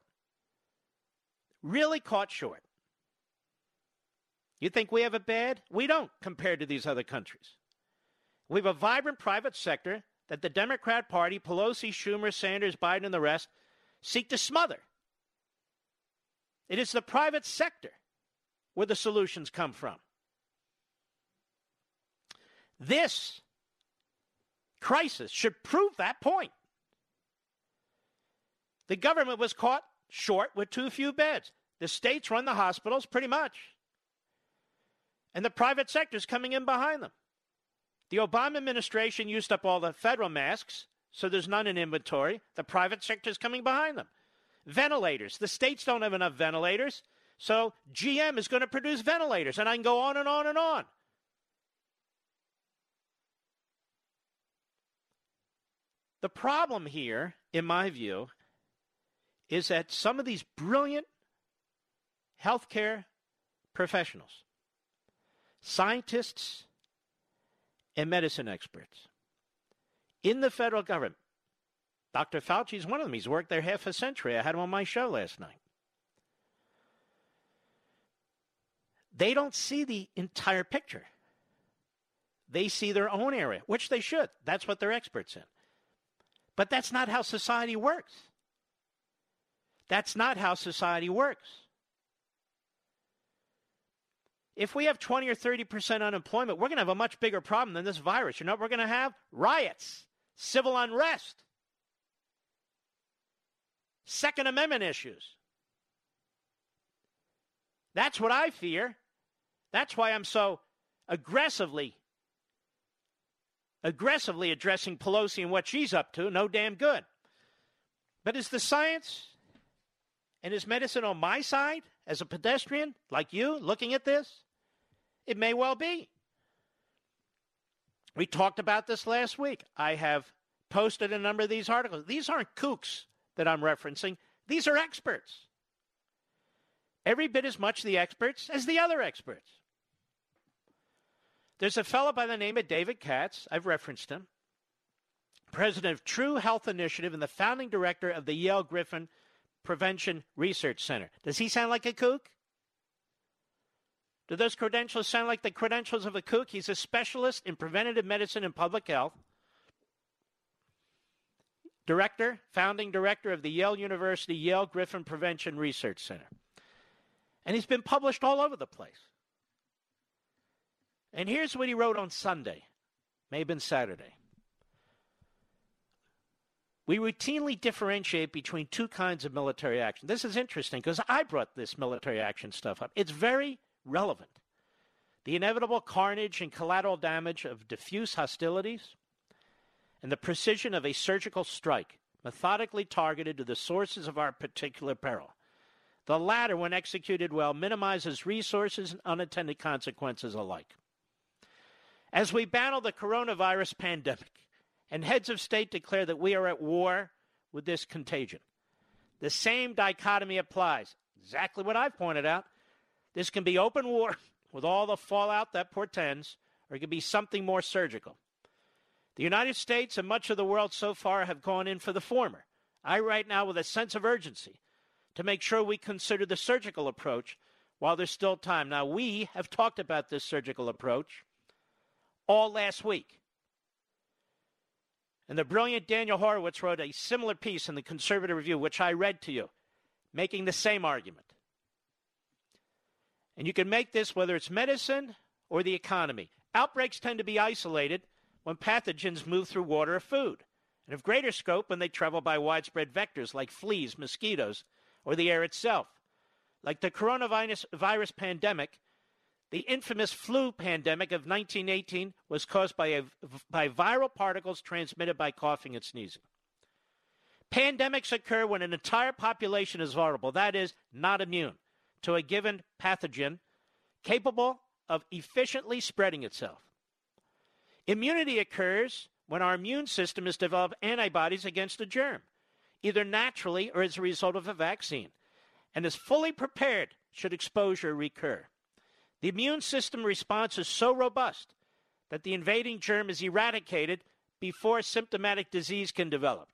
Really caught short. You think we have it bad? We don't compared to these other countries. We have a vibrant private sector that the Democrat Party, Pelosi, Schumer, Sanders, Biden, and the rest seek to smother. It is the private sector where the solutions come from. This crisis should prove that point. The government was caught short with too few beds. The states run the hospitals pretty much. And the private sector is coming in behind them. The Obama administration used up all the federal masks, so there's none in inventory. The private sector is coming behind them. Ventilators. The states don't have enough ventilators, so GM is going to produce ventilators, and I can go on and on and on. The problem here, in my view, is that some of these brilliant healthcare professionals, scientists, and medicine experts in the federal government. Dr. Fauci is one of them. He's worked there half a century. I had him on my show last night. They don't see the entire picture. They see their own area, which they should. That's what they're experts in. But that's not how society works. That's not how society works. If we have 20 or 30% unemployment, we're going to have a much bigger problem than this virus. You know what we're going to have? Riots, civil unrest, Second Amendment issues. That's what I fear. That's why I'm so aggressively aggressively addressing Pelosi and what she's up to. No damn good. But is the science and is medicine on my side as a pedestrian like you looking at this? It may well be. We talked about this last week. I have posted a number of these articles. These aren't kooks that I'm referencing, these are experts. Every bit as much the experts as the other experts. There's a fellow by the name of David Katz. I've referenced him. President of True Health Initiative and the founding director of the Yale Griffin Prevention Research Center. Does he sound like a kook? Do those credentials sound like the credentials of a kook? He's a specialist in preventative medicine and public health. Director, founding director of the Yale University Yale Griffin Prevention Research Center. And he's been published all over the place. And here's what he wrote on Sunday, may have been Saturday. We routinely differentiate between two kinds of military action. This is interesting because I brought this military action stuff up. It's very relevant. The inevitable carnage and collateral damage of diffuse hostilities, and the precision of a surgical strike, methodically targeted to the sources of our particular peril. The latter, when executed well, minimizes resources and unintended consequences alike. As we battle the coronavirus pandemic, and heads of state declare that we are at war with this contagion. The same dichotomy applies. Exactly what I've pointed out. This can be open war with all the fallout that portends, or it could be something more surgical. The United States and much of the world so far have gone in for the former. I write now with a sense of urgency to make sure we consider the surgical approach while there's still time. Now, we have talked about this surgical approach all last week. And the brilliant Daniel Horowitz wrote a similar piece in the Conservative Review, which I read to you, making the same argument. And you can make this whether it's medicine or the economy. Outbreaks tend to be isolated when pathogens move through water or food, and of greater scope when they travel by widespread vectors like fleas, mosquitoes, or the air itself. Like the coronavirus virus pandemic, the infamous flu pandemic of 1918 was caused by, a, by viral particles transmitted by coughing and sneezing. Pandemics occur when an entire population is vulnerable, that is, not immune to a given pathogen capable of efficiently spreading itself. Immunity occurs when our immune system has developed antibodies against a germ, either naturally or as a result of a vaccine, and is fully prepared should exposure recur. The immune system response is so robust that the invading germ is eradicated before symptomatic disease can develop.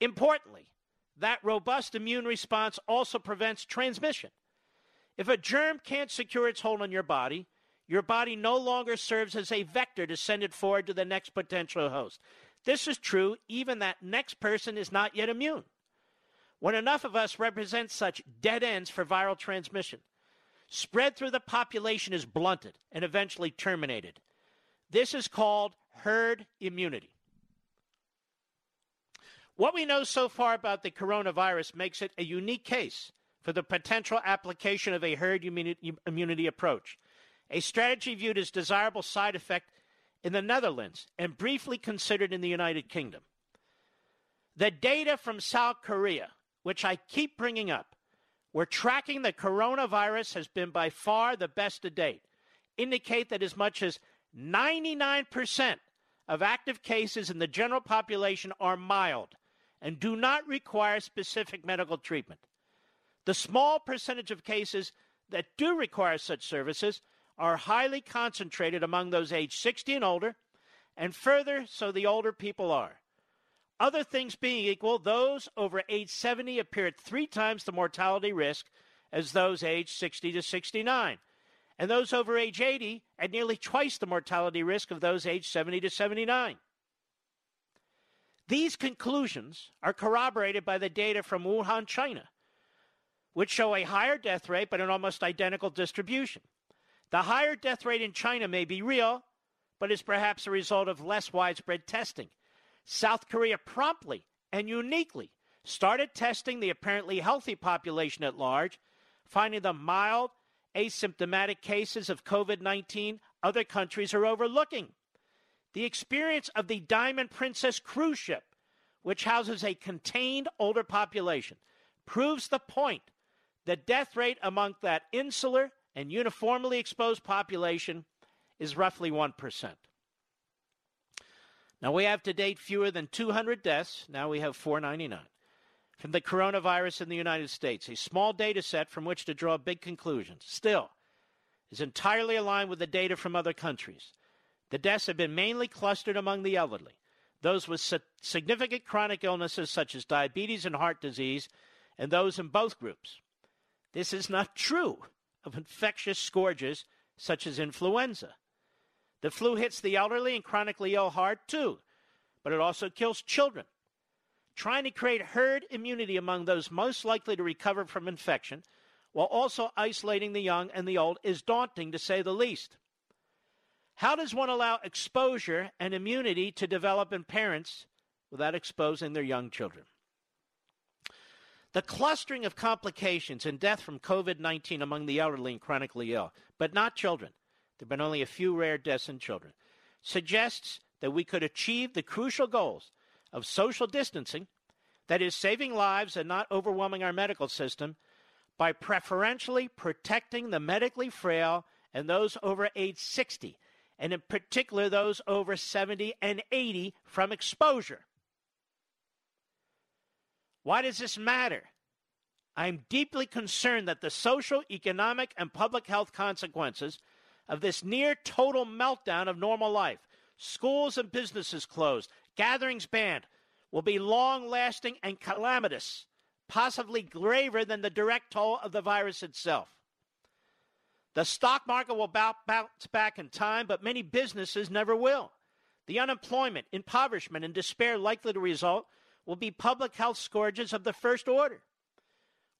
Importantly, that robust immune response also prevents transmission. If a germ can't secure its hold on your body, your body no longer serves as a vector to send it forward to the next potential host. This is true even that next person is not yet immune. When enough of us represent such dead ends for viral transmission, spread through the population is blunted and eventually terminated. This is called herd immunity. What we know so far about the coronavirus makes it a unique case for the potential application of a herd immunity approach, a strategy viewed as desirable side effect in the Netherlands and briefly considered in the United Kingdom. The data from South Korea, which I keep bringing up, we're tracking the coronavirus has been by far the best to date, indicate that as much as 99% of active cases in the general population are mild and do not require specific medical treatment. The small percentage of cases that do require such services are highly concentrated among those aged 60 and older, and further, so the older people are. Other things being equal, those over age 70 appear at three times the mortality risk as those aged 60 to 69, and those over age 80 at nearly twice the mortality risk of those aged 70 to 79. These conclusions are corroborated by the data from Wuhan, China, which show a higher death rate but an almost identical distribution. The higher death rate in China may be real, but is perhaps a result of less widespread testing South Korea promptly and uniquely started testing the apparently healthy population at large, finding the mild, asymptomatic cases of COVID 19 other countries are overlooking. The experience of the Diamond Princess cruise ship, which houses a contained older population, proves the point. The death rate among that insular and uniformly exposed population is roughly 1%. Now we have to date fewer than 200 deaths. Now we have 499 from the coronavirus in the United States, a small data set from which to draw big conclusions. Still, is entirely aligned with the data from other countries. The deaths have been mainly clustered among the elderly, those with significant chronic illnesses such as diabetes and heart disease, and those in both groups. This is not true of infectious scourges such as influenza. The flu hits the elderly and chronically ill hard too, but it also kills children. Trying to create herd immunity among those most likely to recover from infection while also isolating the young and the old is daunting to say the least. How does one allow exposure and immunity to develop in parents without exposing their young children? The clustering of complications and death from COVID 19 among the elderly and chronically ill, but not children, there have been only a few rare deaths in children, suggests that we could achieve the crucial goals of social distancing, that is, saving lives and not overwhelming our medical system, by preferentially protecting the medically frail and those over age 60, and in particular those over 70 and 80 from exposure. Why does this matter? I'm deeply concerned that the social, economic, and public health consequences of this near total meltdown of normal life, schools and businesses closed, gatherings banned, will be long lasting and calamitous possibly graver than the direct toll of the virus itself. The stock market will bounce back in time, but many businesses never will. The unemployment, impoverishment, and despair likely to result will be public health scourges of the first order.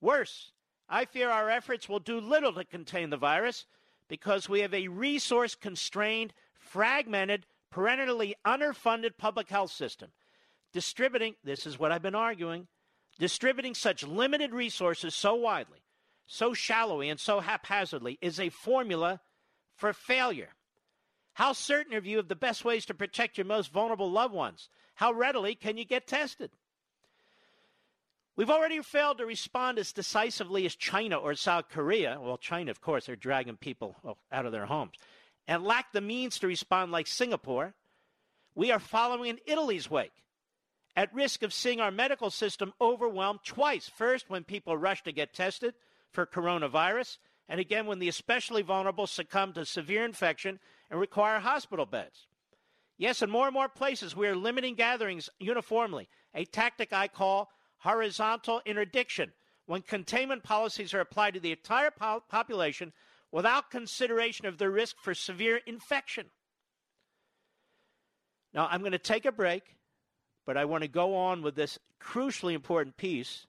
Worse, I fear our efforts will do little to contain the virus because we have a resource constrained, fragmented, perennially underfunded public health system. Distributing, this is what I've been arguing, Distributing such limited resources so widely, so shallowly, and so haphazardly is a formula for failure. How certain are you of the best ways to protect your most vulnerable loved ones? How readily can you get tested? We've already failed to respond as decisively as China or South Korea. Well, China, of course, they're dragging people out of their homes. And lack the means to respond like Singapore. We are following in Italy's wake at risk of seeing our medical system overwhelmed twice. First, when people rush to get tested for coronavirus, and again when the especially vulnerable succumb to severe infection and require hospital beds. Yes, in more and more places, we are limiting gatherings uniformly, a tactic I call horizontal interdiction, when containment policies are applied to the entire po- population without consideration of the risk for severe infection. Now, I'm going to take a break. But I want to go on with this crucially important piece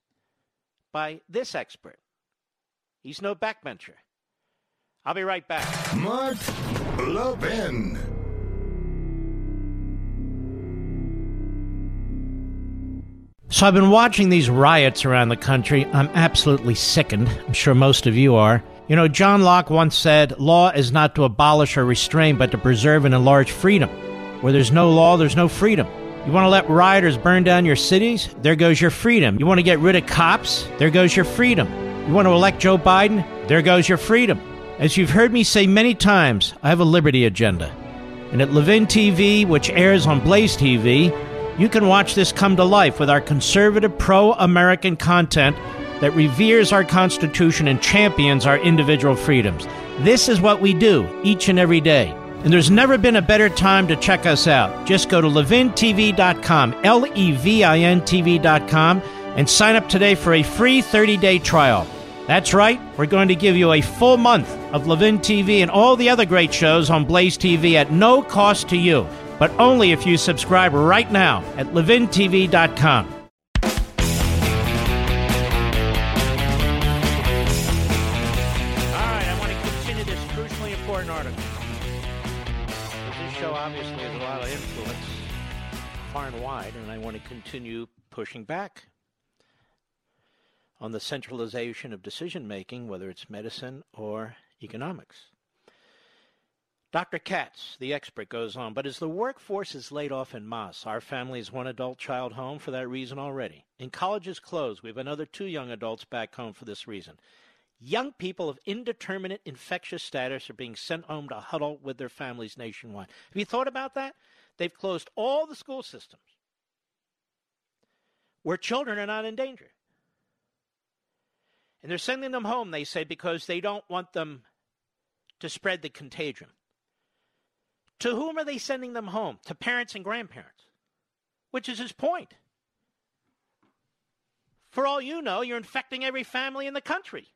by this expert. He's no backbencher. I'll be right back. Mark Levin. So I've been watching these riots around the country. I'm absolutely sickened. I'm sure most of you are. You know, John Locke once said, Law is not to abolish or restrain, but to preserve and enlarge freedom. Where there's no law, there's no freedom. You want to let rioters burn down your cities? There goes your freedom. You want to get rid of cops? There goes your freedom. You want to elect Joe Biden? There goes your freedom. As you've heard me say many times, I have a liberty agenda. And at Levin TV, which airs on Blaze TV, you can watch this come to life with our conservative, pro American content that reveres our Constitution and champions our individual freedoms. This is what we do each and every day. And there's never been a better time to check us out. Just go to levintv.com, L E V I N TV.com, and sign up today for a free 30 day trial. That's right, we're going to give you a full month of Levin TV and all the other great shows on Blaze TV at no cost to you, but only if you subscribe right now at levintv.com. All right, I want to continue this crucially important article. This show obviously has a lot of influence far and wide, and I want to continue pushing back on the centralization of decision making, whether it's medicine or economics. Dr. Katz, the expert, goes on, but as the workforce is laid off in mass, our family is one adult child home for that reason already. In colleges closed, we have another two young adults back home for this reason. Young people of indeterminate infectious status are being sent home to huddle with their families nationwide. Have you thought about that? they've closed all the school systems where children are not in danger. And they're sending them home, they say, because they don't want them to spread the contagion. To whom are they sending them home? To parents and grandparents, which is his point. For all you know, you're infecting every family in the country.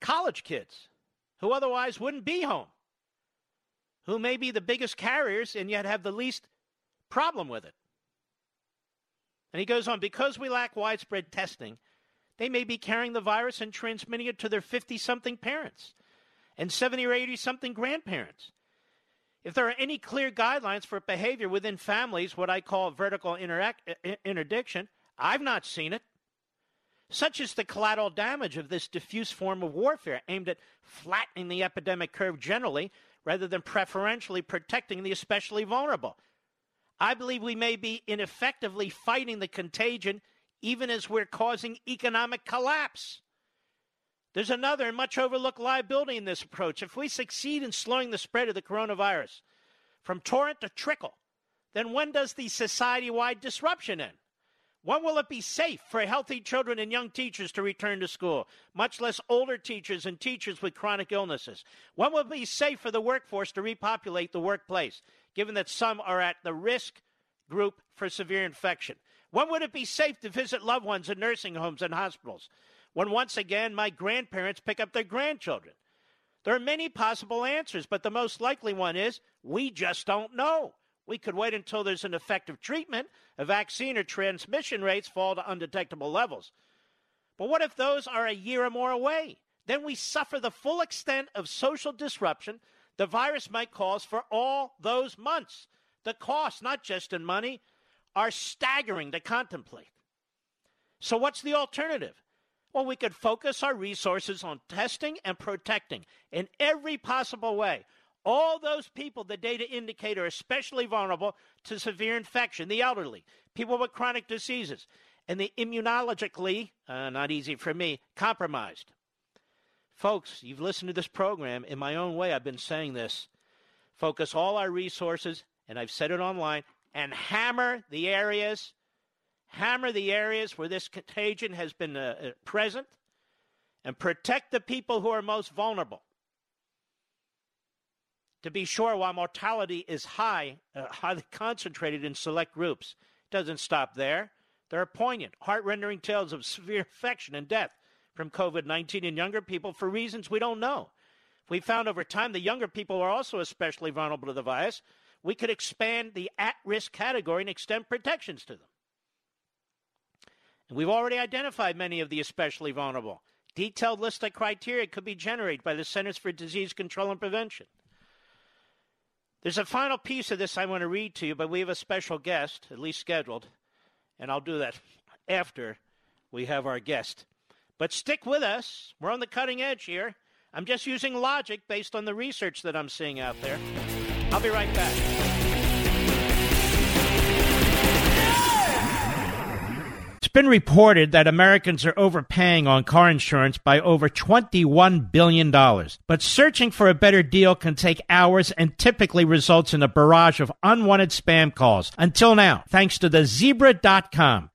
College kids who otherwise wouldn't be home, who may be the biggest carriers and yet have the least problem with it. And he goes on because we lack widespread testing, they may be carrying the virus and transmitting it to their 50 something parents and 70 or 80 something grandparents. If there are any clear guidelines for behavior within families, what I call vertical interdiction, I've not seen it. Such is the collateral damage of this diffuse form of warfare aimed at flattening the epidemic curve generally rather than preferentially protecting the especially vulnerable. I believe we may be ineffectively fighting the contagion even as we're causing economic collapse. There's another and much overlooked liability in this approach. If we succeed in slowing the spread of the coronavirus from torrent to trickle, then when does the society wide disruption end? When will it be safe for healthy children and young teachers to return to school, much less older teachers and teachers with chronic illnesses? When will it be safe for the workforce to repopulate the workplace, given that some are at the risk group for severe infection? When would it be safe to visit loved ones in nursing homes and hospitals? When once again my grandparents pick up their grandchildren? There are many possible answers, but the most likely one is we just don't know. We could wait until there's an effective treatment, a vaccine, or transmission rates fall to undetectable levels. But what if those are a year or more away? Then we suffer the full extent of social disruption the virus might cause for all those months. The cost, not just in money, are staggering to contemplate. So, what's the alternative? Well, we could focus our resources on testing and protecting in every possible way all those people the data indicate are especially vulnerable to severe infection the elderly, people with chronic diseases, and the immunologically, uh, not easy for me, compromised. Folks, you've listened to this program. In my own way, I've been saying this. Focus all our resources, and I've said it online, and hammer the areas, hammer the areas where this contagion has been uh, uh present, and protect the people who are most vulnerable. To be sure, while mortality is high, uh, highly concentrated in select groups, it doesn't stop there. There are poignant, heart rending tales of severe infection and death from COVID 19 in younger people for reasons we don't know. We found over time the younger people are also especially vulnerable to the virus, we could expand the at risk category and extend protections to them. And we've already identified many of the especially vulnerable. Detailed list of criteria could be generated by the Centers for Disease Control and Prevention. There's a final piece of this I want to read to you, but we have a special guest, at least scheduled, and I'll do that after we have our guest. But stick with us. We're on the cutting edge here. I'm just using logic based on the research that I'm seeing out there. I'll be right back. It's been reported that Americans are overpaying on car insurance by over $21 billion. But searching for a better deal can take hours and typically results in a barrage of unwanted spam calls. Until now, thanks to the zebra.com.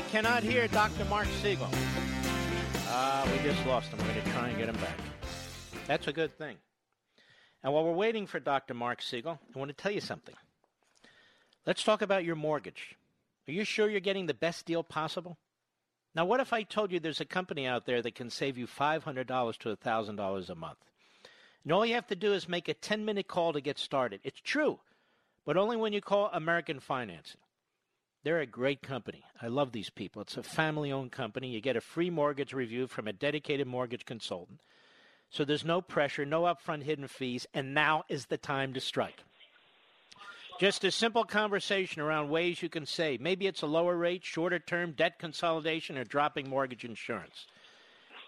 I cannot hear Dr. Mark Siegel. Ah, uh, we just lost him. We're going to try and get him back. That's a good thing. And while we're waiting for Dr. Mark Siegel, I want to tell you something. Let's talk about your mortgage. Are you sure you're getting the best deal possible? Now, what if I told you there's a company out there that can save you $500 to $1,000 a month? And all you have to do is make a 10 minute call to get started. It's true, but only when you call American Financing. They're a great company. I love these people. It's a family owned company. You get a free mortgage review from a dedicated mortgage consultant. So there's no pressure, no upfront hidden fees, and now is the time to strike. Just a simple conversation around ways you can save. Maybe it's a lower rate, shorter term, debt consolidation, or dropping mortgage insurance.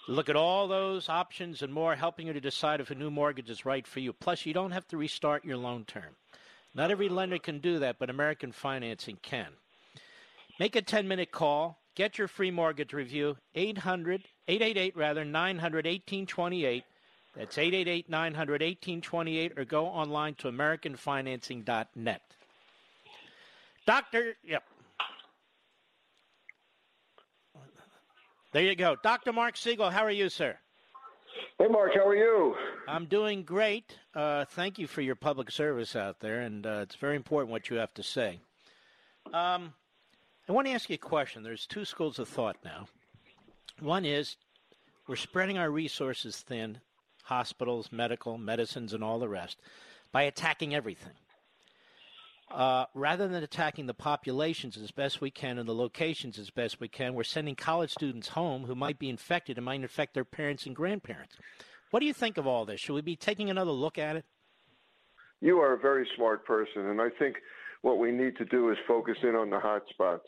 Look at all those options and more, helping you to decide if a new mortgage is right for you. Plus, you don't have to restart your loan term. Not every lender can do that, but American Financing can. Make a 10 minute call. Get your free mortgage review. 800 888 rather 900 1828. That's 888 900 1828 or go online to AmericanFinancing.net. Doctor, yep. There you go. Dr. Marc Siegel, how are you, sir? Hey, Mark, how are you? I'm doing great. Uh, thank you for your public service out there, and uh, it's very important what you have to say. Um, I want to ask you a question. There's two schools of thought now. One is we're spreading our resources thin hospitals, medical, medicines, and all the rest by attacking everything. Uh, rather than attacking the populations as best we can and the locations as best we can, we're sending college students home who might be infected and might infect their parents and grandparents. What do you think of all this? Should we be taking another look at it? You are a very smart person, and I think what we need to do is focus in on the hot spots.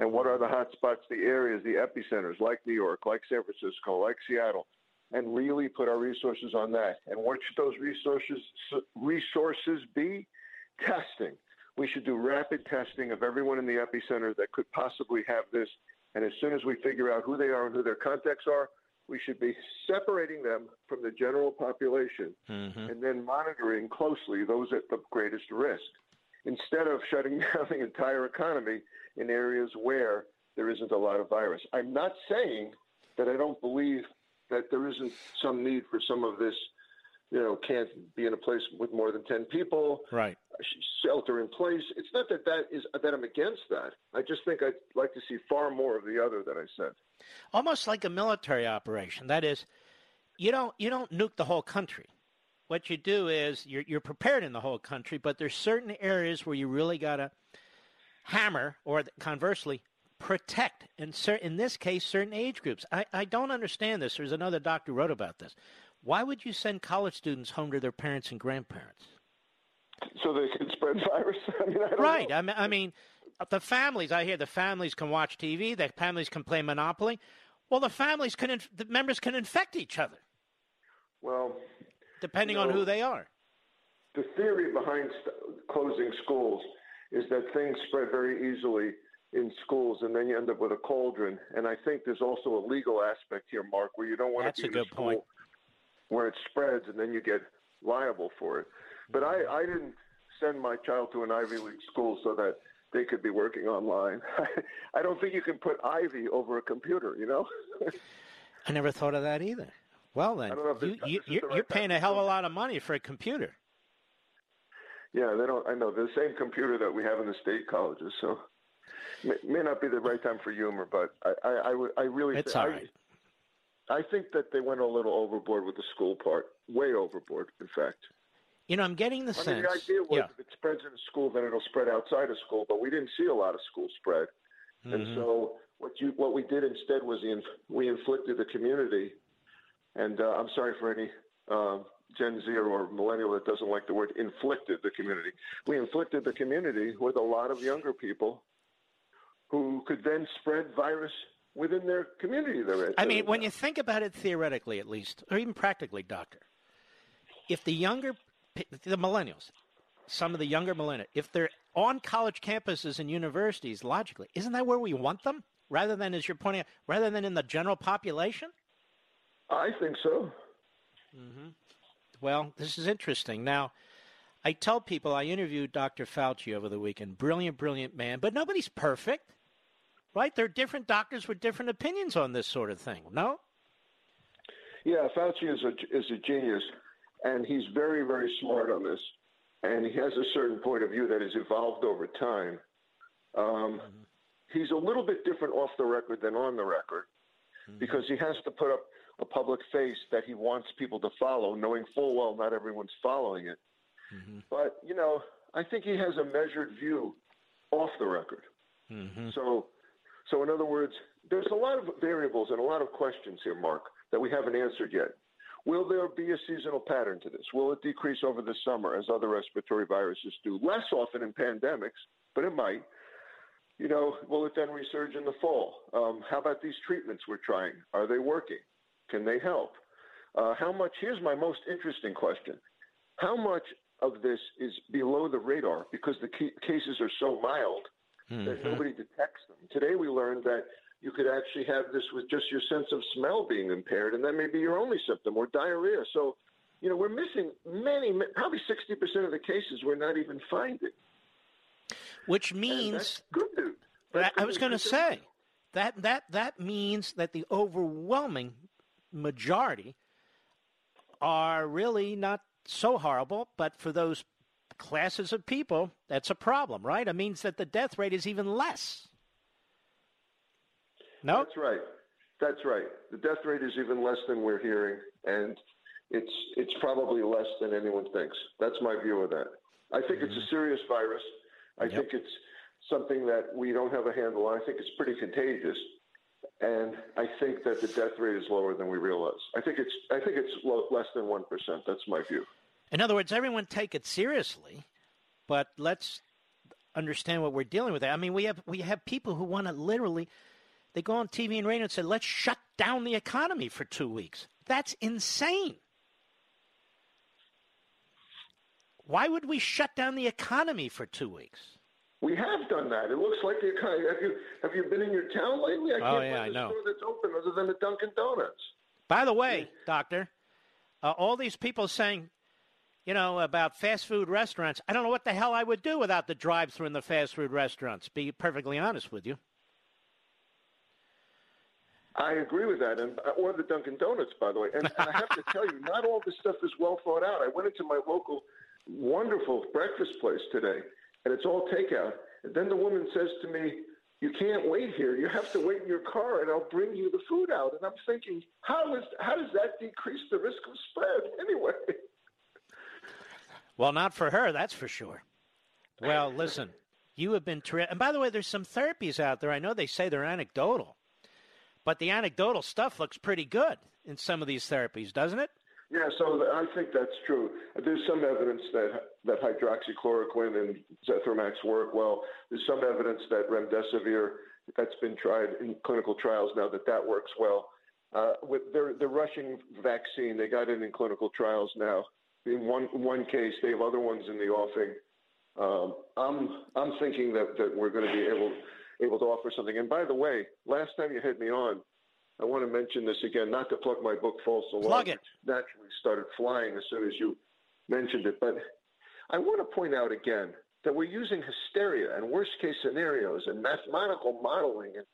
And what are the hot spots? The areas, the epicenters, like New York, like San Francisco, like Seattle, and really put our resources on that. And what should those resources resources be? Testing. We should do rapid testing of everyone in the epicenter that could possibly have this. And as soon as we figure out who they are and who their contacts are, we should be separating them from the general population mm-hmm. and then monitoring closely those at the greatest risk instead of shutting down the entire economy in areas where there isn't a lot of virus. I'm not saying that I don't believe that there isn't some need for some of this. You know, can't be in a place with more than ten people. Right. Shelter in place. It's not that that is that I'm against that. I just think I'd like to see far more of the other that I said. Almost like a military operation. That is, you don't you don't nuke the whole country. What you do is you're you're prepared in the whole country, but there's certain areas where you really gotta hammer, or conversely, protect, in, in this case, certain age groups. I, I don't understand this. There's another doctor who wrote about this. Why would you send college students home to their parents and grandparents? So they can spread virus? I mean, I right. Know. I mean, I mean, the families, I hear the families can watch TV, the families can play Monopoly. Well, the families can, inf- the members can infect each other. Well, depending you know, on who they are. The theory behind st- closing schools is that things spread very easily in schools, and then you end up with a cauldron. And I think there's also a legal aspect here, Mark, where you don't want That's to be a good point. where it spreads, and then you get liable for it. But I, I didn't send my child to an Ivy League school so that they could be working online. I don't think you can put Ivy over a computer, you know? I never thought of that either. Well, then, you, you, you're, right you're paying a hell of a lot of money for a computer. Yeah, they don't. I know the same computer that we have in the state colleges. So may, may not be the right time for humor, but I, I, I, I really. It's all right. I, I think that they went a little overboard with the school part, way overboard, in fact. You know, I'm getting the I sense. Mean, the idea was yeah. if it spreads in a school, then it'll spread outside of school. But we didn't see a lot of school spread, mm-hmm. and so what you what we did instead was the, we inflicted the community. And uh, I'm sorry for any um, Gen Z or millennial that doesn't like the word inflicted the community. We inflicted the community with a lot of younger people who could then spread virus within their community they're in. I mean, when you think about it theoretically, at least, or even practically, doctor, if the younger, the millennials, some of the younger millennials, if they're on college campuses and universities, logically, isn't that where we want them? Rather than, as you're pointing out, rather than in the general population? I think so. Mm-hmm. Well, this is interesting. Now, I tell people I interviewed Dr. Fauci over the weekend. Brilliant, brilliant man, but nobody's perfect, right? There are different doctors with different opinions on this sort of thing. No? Yeah, Fauci is a is a genius, and he's very very smart on this, and he has a certain point of view that has evolved over time. Um, mm-hmm. He's a little bit different off the record than on the record, mm-hmm. because he has to put up a public face that he wants people to follow, knowing full well not everyone's following it. Mm-hmm. But you know, I think he has a measured view off the record. Mm-hmm. So, so in other words, there's a lot of variables and a lot of questions here, Mark, that we haven't answered yet. Will there be a seasonal pattern to this? Will it decrease over the summer as other respiratory viruses do? Less often in pandemics, but it might. You know, will it then resurge in the fall? Um, how about these treatments we're trying? Are they working? Can they help? Uh, how much? Here's my most interesting question: How much of this is below the radar because the cases are so mild mm-hmm. that nobody detects them? Today we learned that you could actually have this with just your sense of smell being impaired, and that may be your only symptom, or diarrhea. So, you know, we're missing many, probably 60% of the cases we're not even finding. Which means, good news. I was going to say that that that means that the overwhelming majority are really not so horrible, but for those classes of people, that's a problem, right? It means that the death rate is even less. No? That's right. That's right. The death rate is even less than we're hearing, and it's it's probably less than anyone thinks. That's my view of that. I think mm-hmm. it's a mm-hmm. serious virus. I yep. think it's something that we don't have a handle on. I think it's pretty contagious, and I think that the death rate is lower than we realize. I think it's I think it's low, less than one percent. That's my view. In other words, everyone take it seriously, but let's understand what we're dealing with. I mean, we have we have people who want to literally they go on TV and radio and say, let's shut down the economy for two weeks. That's insane. Why would we shut down the economy for two weeks? We have done that. It looks like the economy. Have you have you been in your town lately? I can't oh, yeah, find a I know. store that's open other than a Dunkin' Donuts. By the way, doctor, uh, all these people saying, you know, about fast food restaurants. I don't know what the hell I would do without the drive-through in the fast food restaurants. Be perfectly honest with you. I agree with that, and uh, or the Dunkin' Donuts, by the way. And, and I have to tell you, not all this stuff is well thought out. I went into my local wonderful breakfast place today, and it's all takeout. And then the woman says to me, "You can't wait here. You have to wait in your car, and I'll bring you the food out." And I'm thinking, how is how does that decrease the risk of spread anyway? Well, not for her, that's for sure. Well, listen, you have been terrific. And by the way, there's some therapies out there. I know they say they're anecdotal but the anecdotal stuff looks pretty good in some of these therapies, doesn't it? Yeah, so I think that's true. There's some evidence that that hydroxychloroquine and Zithromax work well. There's some evidence that remdesivir that's been tried in clinical trials now that that works well. Uh, with their the Russian vaccine, they got it in clinical trials now. In one one case, they have other ones in the offing. Um, I'm I'm thinking that, that we're going to be able able to offer something. And by the way, last time you had me on, I want to mention this again, not to plug my book False Alarm. Plug it. Naturally started flying as soon as you mentioned it. But I want to point out again that we're using hysteria and worst case scenarios and mathematical modeling and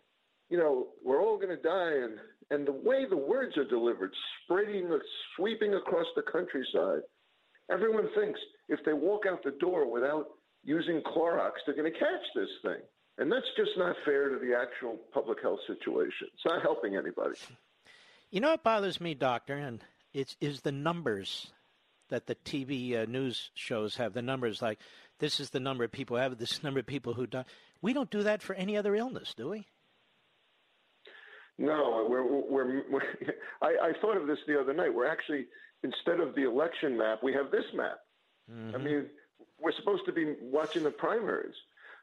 you know, we're all going to die and and the way the words are delivered, spreading sweeping across the countryside. Everyone thinks if they walk out the door without using Clorox, they're going to catch this thing. And that's just not fair to the actual public health situation. It's not helping anybody. You know what bothers me, doctor, and it's is the numbers that the TV uh, news shows have. The numbers like this is the number of people who have this number of people who die. We don't do that for any other illness, do we? No, we're, we're, we're I, I thought of this the other night. We're actually instead of the election map, we have this map. Mm-hmm. I mean, we're supposed to be watching the primaries.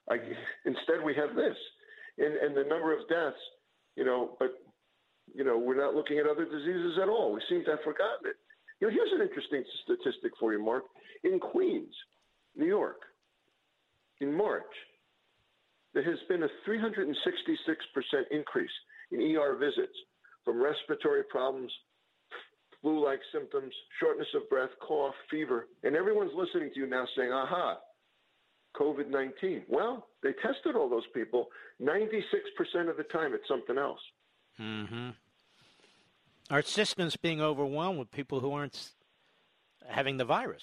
I, instead, we have this, and, and the number of deaths. You know, but you know, we're not looking at other diseases at all. We seem to have forgotten it. You know, here's an interesting statistic for you, Mark. In Queens, New York, in March, there has been a 366% increase in ER visits from respiratory problems, flu like symptoms, shortness of breath, cough, fever. And everyone's listening to you now saying, aha, COVID 19? Well, they tested all those people. 96% of the time, it's something else. Mm-hmm. our system's being overwhelmed with people who aren't having the virus.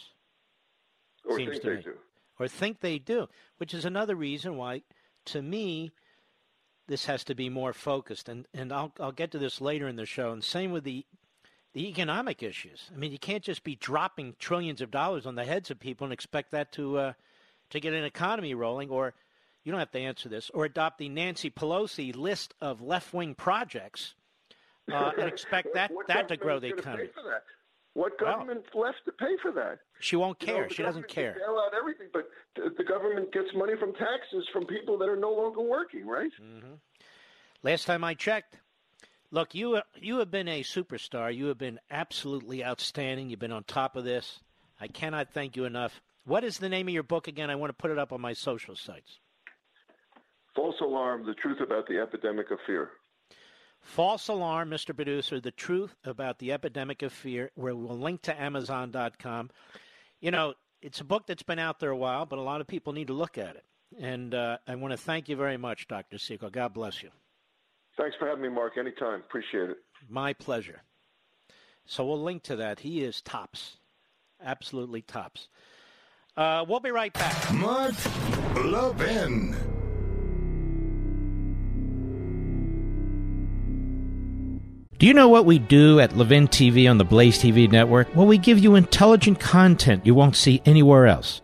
Or seems think to they me. do. Or think they do, which is another reason why, to me, this has to be more focused. And, and I'll, I'll get to this later in the show. And same with the, the economic issues. I mean, you can't just be dropping trillions of dollars on the heads of people and expect that to, uh, to get an economy rolling. Or you don't have to answer this, or adopt the Nancy Pelosi list of left wing projects uh, and expect that, What that to grow the government is gonna economy. Pay for that? What Well- government's left to pay for that? She won't You know, care. she doesn't care. Bail out everything, but the, the government gets money from taxes from people that are no longer working, right? Mm. Last time I checked, look, you you have been a superstar. You have been absolutely outstanding. You've been on top of this. I cannot thank you enough. What is the name of your book again? I want to put it up on my social sites. False alarm: the truth about the epidemic of fear. False alarm, Mr. Producer, the truth about the epidemic of fear, where we'll link to Amazon.com. You know, it's a book that's been out there a while, but a lot of people need to look at it. And uh, I want to thank you very much, Dr. Siegel. God bless you. Thanks for having me, Mark. Anytime. Appreciate it. My pleasure. So we'll link to that. He is tops. Absolutely tops. Uh, we'll be right back. Mark Levin. Do you know what we do at Levin TV on the Blaze TV network? Well, we give you intelligent content you won't see anywhere else.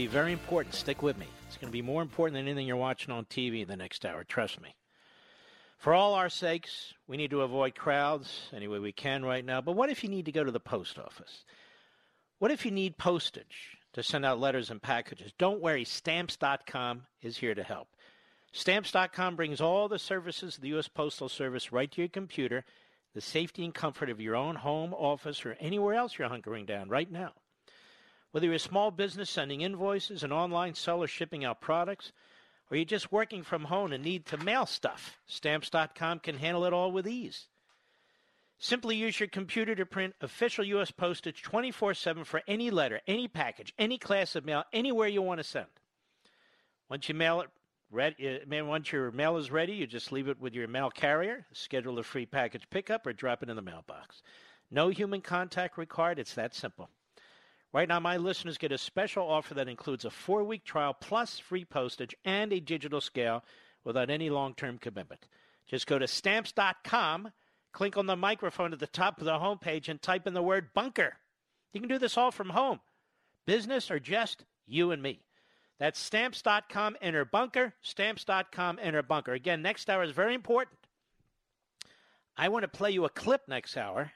be very important. Stick with me. It's going to be more important than anything you're watching on TV the next hour. Trust me. For all our sakes, we need to avoid crowds any way we can right now. But what if you need to go to the post office? What if you need postage to send out letters and packages? Don't worry, stamps.com is here to help. Stamps.com brings all the services of the U.S. Postal Service right to your computer, the safety and comfort of your own home, office, or anywhere else you're hunkering down right now. Whether you're a small business sending invoices, an online seller shipping out products, or you're just working from home and need to mail stuff, Stamps.com can handle it all with ease. Simply use your computer to print official U.S. postage 24 7 for any letter, any package, any class of mail, anywhere you want to send. Once you mail it, uh, once your mail is ready, you just leave it with your mail carrier, schedule a free package pickup, or drop it in the mailbox. No human contact required. It's that simple. Right now, my listeners get a special offer that includes a four week trial plus free postage and a digital scale without any long term commitment. Just go to stamps.com, click on the microphone at the top of the homepage, and type in the word bunker. You can do this all from home, business, or just you and me. That's stamps.com, enter bunker, stamps.com, enter bunker. Again, next hour is very important. I want to play you a clip next hour.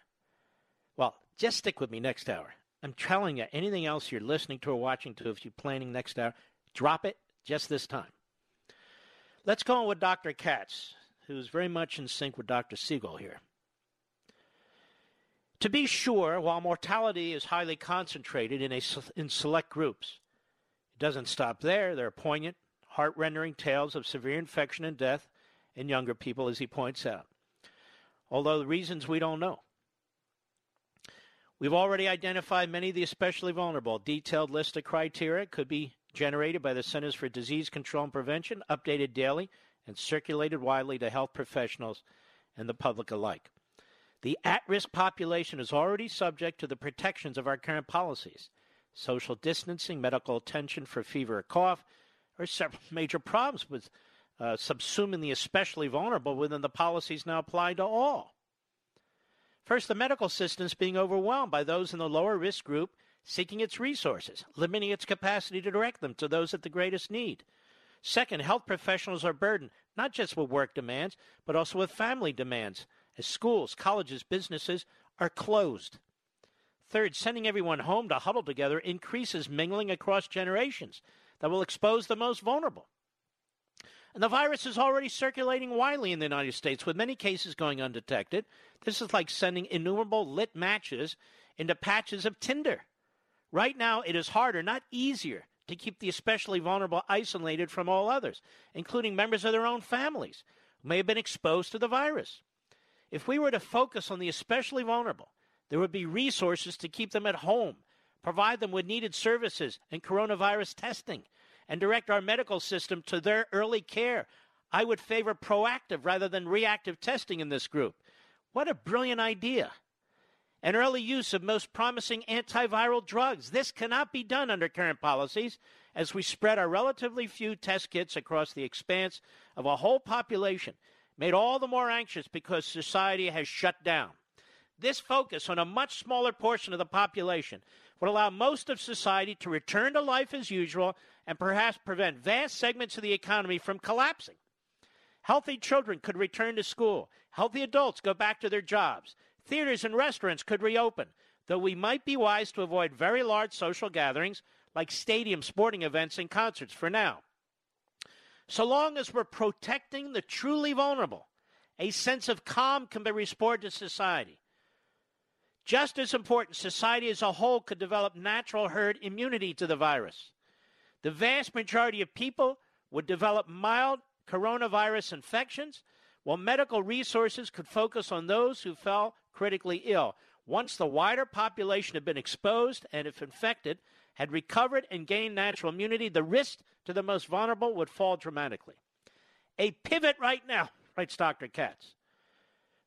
Well, just stick with me next hour. I'm telling you, anything else you're listening to or watching to, if you're planning next hour, drop it just this time. Let's go on with Dr. Katz, who's very much in sync with Dr. Siegel here. To be sure, while mortality is highly concentrated in, a, in select groups, it doesn't stop there. There are poignant, heart rendering tales of severe infection and death in younger people, as he points out. Although the reasons we don't know. We've already identified many of the especially vulnerable. Detailed list of criteria could be generated by the Centers for Disease Control and Prevention, updated daily, and circulated widely to health professionals and the public alike. The at risk population is already subject to the protections of our current policies. social distancing, medical attention for fever or cough, are several major problems with uh, subsuming the especially vulnerable within the policies now applied to all. First, the medical system is being overwhelmed by those in the lower risk group seeking its resources, limiting its capacity to direct them to those at the greatest need. Second, health professionals are burdened not just with work demands, but also with family demands, as schools, colleges, businesses are closed. Third, sending everyone home to huddle together increases mingling across generations that will expose the most vulnerable. And the virus is already circulating widely in the United States, with many cases going undetected. This is like sending innumerable lit matches into patches of tinder. Right now, it is harder, not easier, to keep the especially vulnerable isolated from all others, including members of their own families who may have been exposed to the virus. If we were to focus on the especially vulnerable, there would be resources to keep them at home, provide them with needed services and coronavirus testing, and direct our medical system to their early care. I would favor proactive rather than reactive testing in this group. What a brilliant idea! And early use of most promising antiviral drugs. This cannot be done under current policies as we spread our relatively few test kits across the expanse of a whole population, made all the more anxious because society has shut down. This focus on a much smaller portion of the population would allow most of society to return to life as usual and perhaps prevent vast segments of the economy from collapsing. Healthy children could return to school. Healthy adults go back to their jobs. Theaters and restaurants could reopen, though we might be wise to avoid very large social gatherings like stadium sporting events and concerts for now. So long as we're protecting the truly vulnerable, a sense of calm can be restored to society. Just as important, society as a whole could develop natural herd immunity to the virus. The vast majority of people would develop mild coronavirus infections, while medical resources could focus on those who fell critically ill. Once the wider population had been exposed and, if infected, had recovered and gained natural immunity, the risk to the most vulnerable would fall dramatically. A pivot right now, writes Dr. Katz,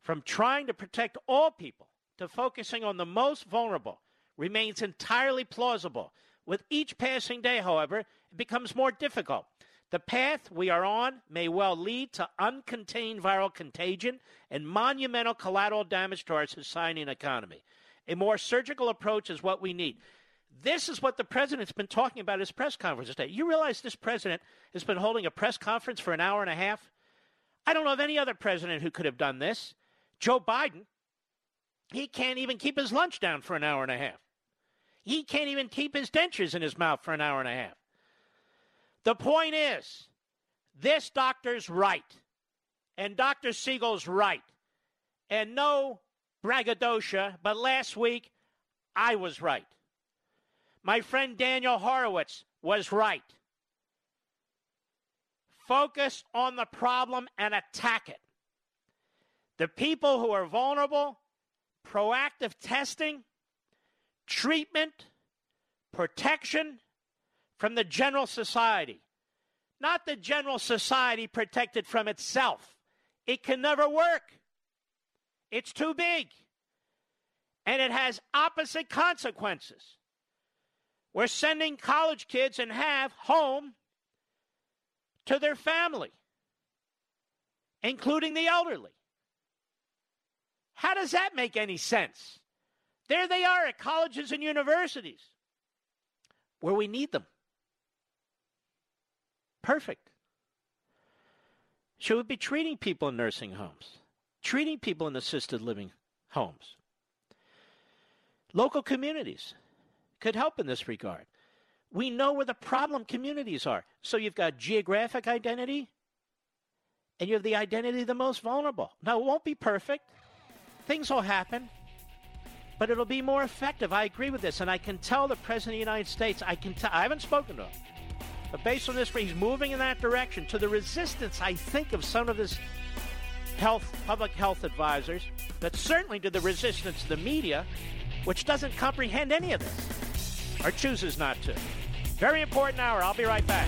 from trying to protect all people to focusing on the most vulnerable remains entirely plausible. With each passing day, however, it becomes more difficult. The path we are on may well lead to uncontained viral contagion and monumental collateral damage to our society and economy. A more surgical approach is what we need. This is what the president's been talking about at his press conference today. You realize this president has been holding a press conference for an hour and a half? I don't know of any other president who could have done this. Joe Biden, he can't even keep his lunch down for an hour and a half. He can't even keep his dentures in his mouth for an hour and a half. The point is, this doctor's right, and Dr. Siegel's right, and no braggadocio, but last week I was right. My friend Daniel Horowitz was right. Focus on the problem and attack it. The people who are vulnerable, proactive testing, treatment, protection, from the general society. Not the general society protected from itself. It can never work. It's too big. And it has opposite consequences. We're sending college kids and have home to their family, including the elderly. How does that make any sense? There they are at colleges and universities where we need them. Perfect. Should we be treating people in nursing homes, treating people in assisted living homes? Local communities could help in this regard. We know where the problem communities are. So you've got geographic identity and you have the identity of the most vulnerable. Now, it won't be perfect, things will happen, but it'll be more effective. I agree with this. And I can tell the President of the United States, I can tell, I haven't spoken to him. But based on this, he's moving in that direction to the resistance, I think, of some of his health, public health advisors, but certainly to the resistance of the media, which doesn't comprehend any of this or chooses not to. Very important hour. I'll be right back.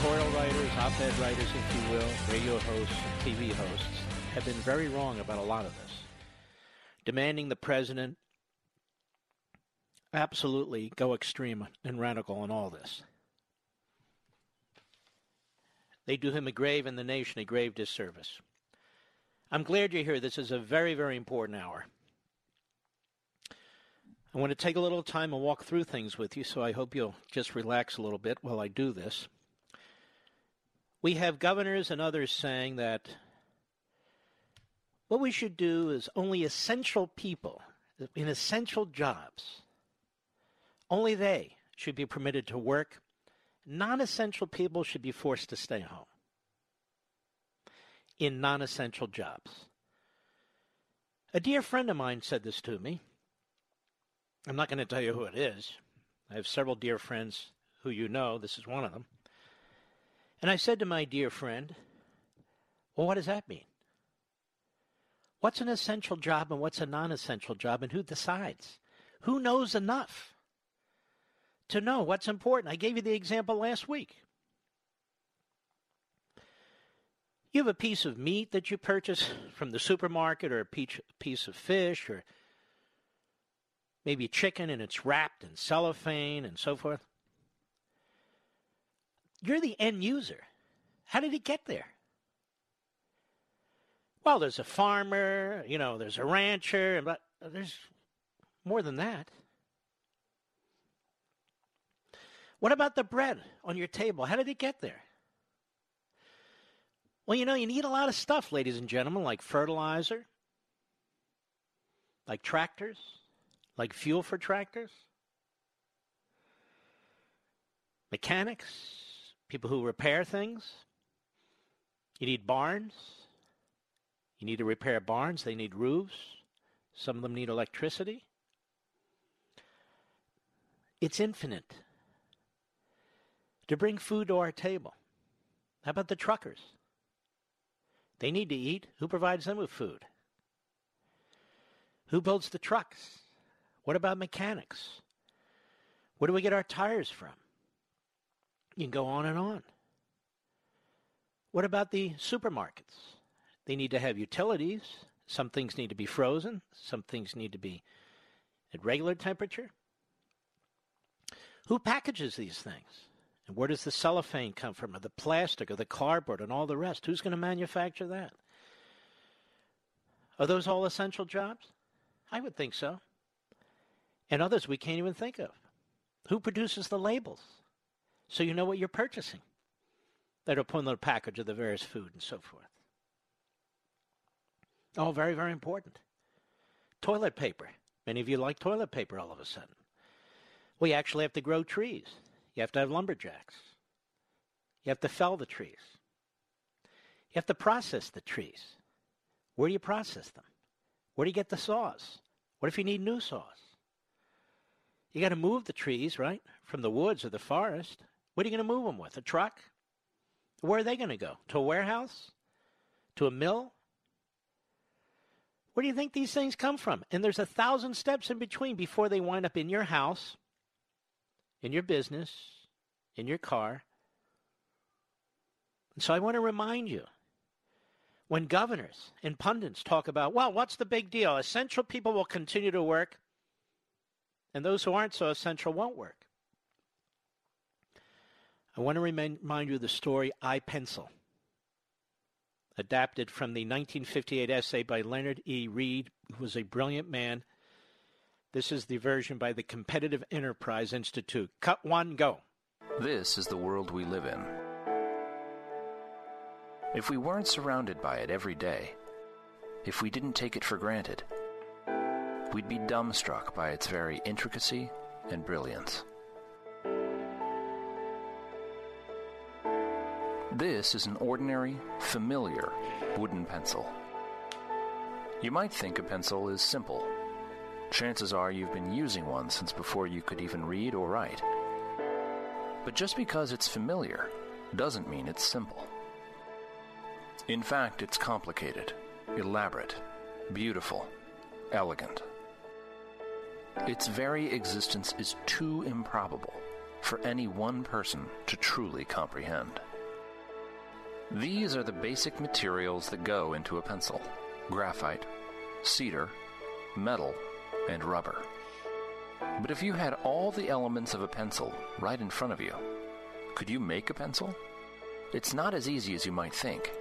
editorial writers, op-ed writers, if you will, radio hosts, TV hosts have been very wrong about a lot of this. Demanding the president absolutely go extreme and radical in all this. They do him a grave and the nation a grave disservice. I'm glad you're here. This is a very, very important hour. I want to take a little time and walk through things with you, so I hope you'll just relax a little bit while I do this. We have governors and others saying that what we should do is only essential people in essential jobs, only they should be permitted to work. Non essential people should be forced to stay home in non essential jobs. A dear friend of mine said this to me. I'm not going to tell you who it is. I have several dear friends who you know. This is one of them. And I said to my dear friend, Well, what does that mean? What's an essential job and what's a non essential job, and who decides? Who knows enough to know what's important? I gave you the example last week. You have a piece of meat that you purchase from the supermarket, or a piece of fish, or maybe chicken, and it's wrapped in cellophane and so forth. You're the end user. How did it get there? Well, there's a farmer, you know, there's a rancher, but there's more than that. What about the bread on your table? How did it get there? Well, you know, you need a lot of stuff, ladies and gentlemen, like fertilizer, like tractors, like fuel for tractors, mechanics, people who repair things. You need barns. You need to repair barns. They need roofs. Some of them need electricity. It's infinite. To bring food to our table. How about the truckers? They need to eat. Who provides them with food? Who builds the trucks? What about mechanics? Where do we get our tires from? You can go on and on. What about the supermarkets? They need to have utilities. Some things need to be frozen, some things need to be at regular temperature. Who packages these things? And where does the cellophane come from, or the plastic, or the cardboard, and all the rest? Who's going to manufacture that? Are those all essential jobs? I would think so. And others we can't even think of. Who produces the labels? So you know what you're purchasing that are put in the package of the various food and so forth. Oh, very, very important. Toilet paper. Many of you like toilet paper all of a sudden. You actually have to grow trees. You have to have lumberjacks. You have to fell the trees. You have to process the trees. Where do you process them? Where do you get the saws? What if you need new saws? You got to move the trees, right, from the woods or the forest. What are you going to move them with? A truck? Where are they going to go? To a warehouse? To a mill? Where do you think these things come from? And there's a thousand steps in between before they wind up in your house, in your business, in your car. And so I want to remind you when governors and pundits talk about, well, what's the big deal? Essential people will continue to work, and those who aren't so essential won't work. I want to remind you of the story I Pencil. adapted from the 1958 essay by Leonard E. Read, who was a brilliant man. This is the version by the Competitive Enterprise Institute. Cut one, go. This is the world we live in. If we weren't surrounded by it every day, if we didn't take it for granted, we'd be dumbstruck by its very intricacy and brilliance. This is an ordinary, familiar wooden pencil. You might think a pencil is simple. Chances are you've been using one since before you could even read or write. But just because it's familiar doesn't mean it's simple. In fact, it's complicated, elaborate, beautiful, elegant. Its very existence is too improbable for any one person to truly comprehend. These are the basic materials that go into a pencil graphite, cedar, metal, and rubber. But if you had all the elements of a pencil right in front of you, could you make a pencil? It's not as easy as you might think.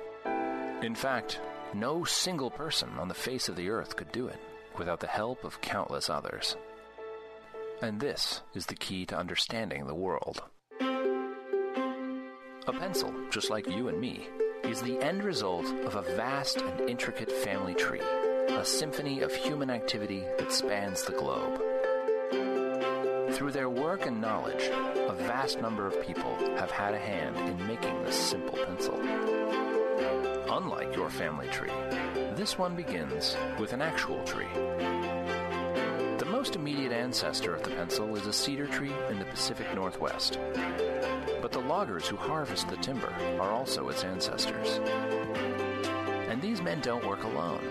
In fact, no single person on the face of the earth could do it without the help of countless others. And this is the key to understanding the world. A pencil, just like you and me, is the end result of a vast and intricate family tree, a symphony of human activity that spans the globe. Through their work and knowledge, a vast number of people have had a hand in making this simple pencil. Unlike your family tree, this one begins with an actual tree. The most immediate ancestor of the pencil is a cedar tree in the Pacific Northwest. But the loggers who harvest the timber are also its ancestors. And these men don't work alone.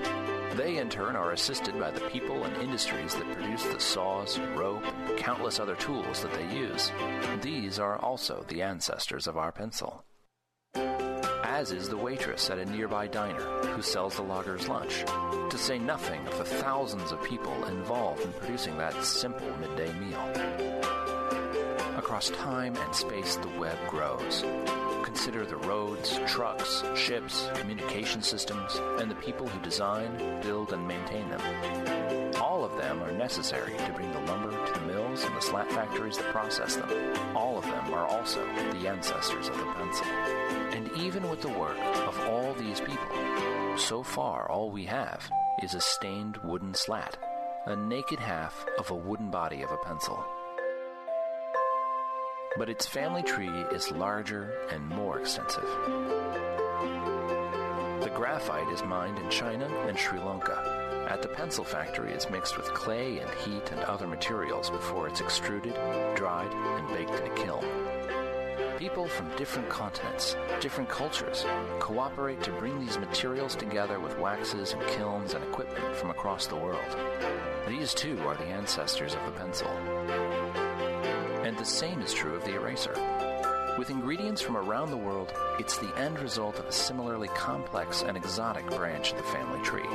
They, in turn, are assisted by the people and industries that produce the saws, rope, and countless other tools that they use. These are also the ancestors of our pencil as is the waitress at a nearby diner who sells the loggers lunch, to say nothing of the thousands of people involved in producing that simple midday meal. Across time and space, the web grows. Consider the roads, trucks, ships, communication systems, and the people who design, build, and maintain them. All of them are necessary to bring the lumber to the mills and the slat factories that process them. All of them are also the ancestors of the pencil. And even with the work of all these people, so far all we have is a stained wooden slat, a naked half of a wooden body of a pencil. But its family tree is larger and more extensive. The graphite is mined in China and Sri Lanka. At the pencil factory, it's mixed with clay and heat and other materials before it's extruded, dried, and baked in a kiln. People from different continents, different cultures, cooperate to bring these materials together with waxes and kilns and equipment from across the world. These too are the ancestors of the pencil. And the same is true of the eraser. With ingredients from around the world, it's the end result of a similarly complex and exotic branch of the family tree.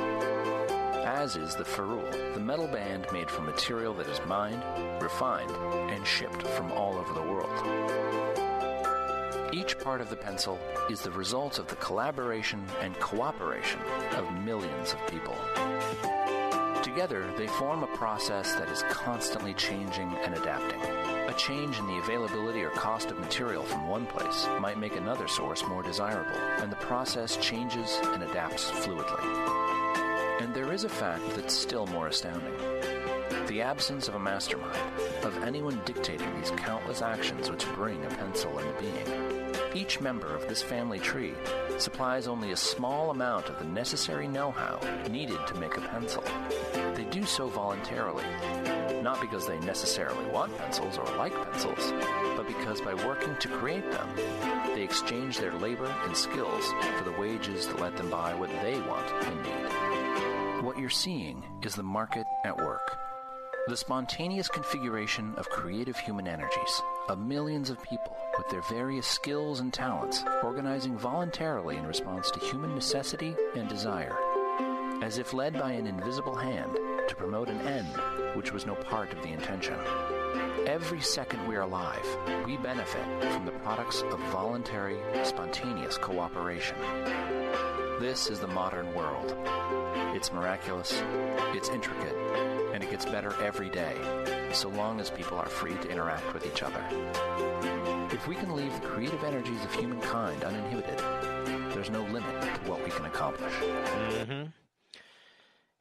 As is the ferrule, the metal band made from material that is mined, refined, and shipped from all over the world. Each part of the pencil is the result of the collaboration and cooperation of millions of people. Together, they form a process that is constantly changing and adapting. A change in the availability or cost of material from one place might make another source more desirable, and the process changes and adapts fluidly. And there is a fact that's still more astounding the absence of a mastermind, of anyone dictating these countless actions which bring a pencil into being. Each member of this family tree supplies only a small amount of the necessary know how needed to make a pencil. They do so voluntarily, not because they necessarily want pencils or like pencils, but because by working to create them, they exchange their labor and skills for the wages that let them buy what they want and need. What you're seeing is the market at work. The spontaneous configuration of creative human energies, of millions of people with their various skills and talents, organizing voluntarily in response to human necessity and desire, as if led by an invisible hand to promote an end which was no part of the intention. Every second we are alive, we benefit from the products of voluntary, spontaneous cooperation. This is the modern world. It's miraculous, it's intricate, and it gets better every day, so long as people are free to interact with each other. If we can leave the creative energies of humankind uninhibited, there's no limit to what we can accomplish. Mm-hmm.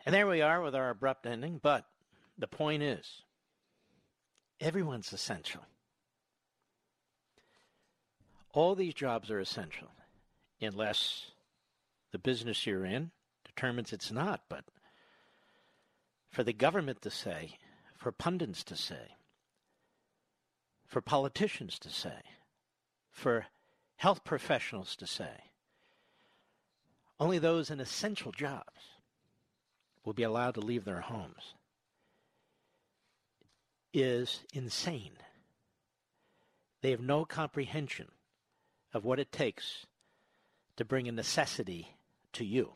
And there we are with our abrupt ending, but the point is everyone's essential. All these jobs are essential, unless the business you're in determines it's not. But for the government to say, for pundits to say, for politicians to say, for health professionals to say, only those in essential jobs will be allowed to leave their homes is insane. They have no comprehension of what it takes to bring a necessity to you.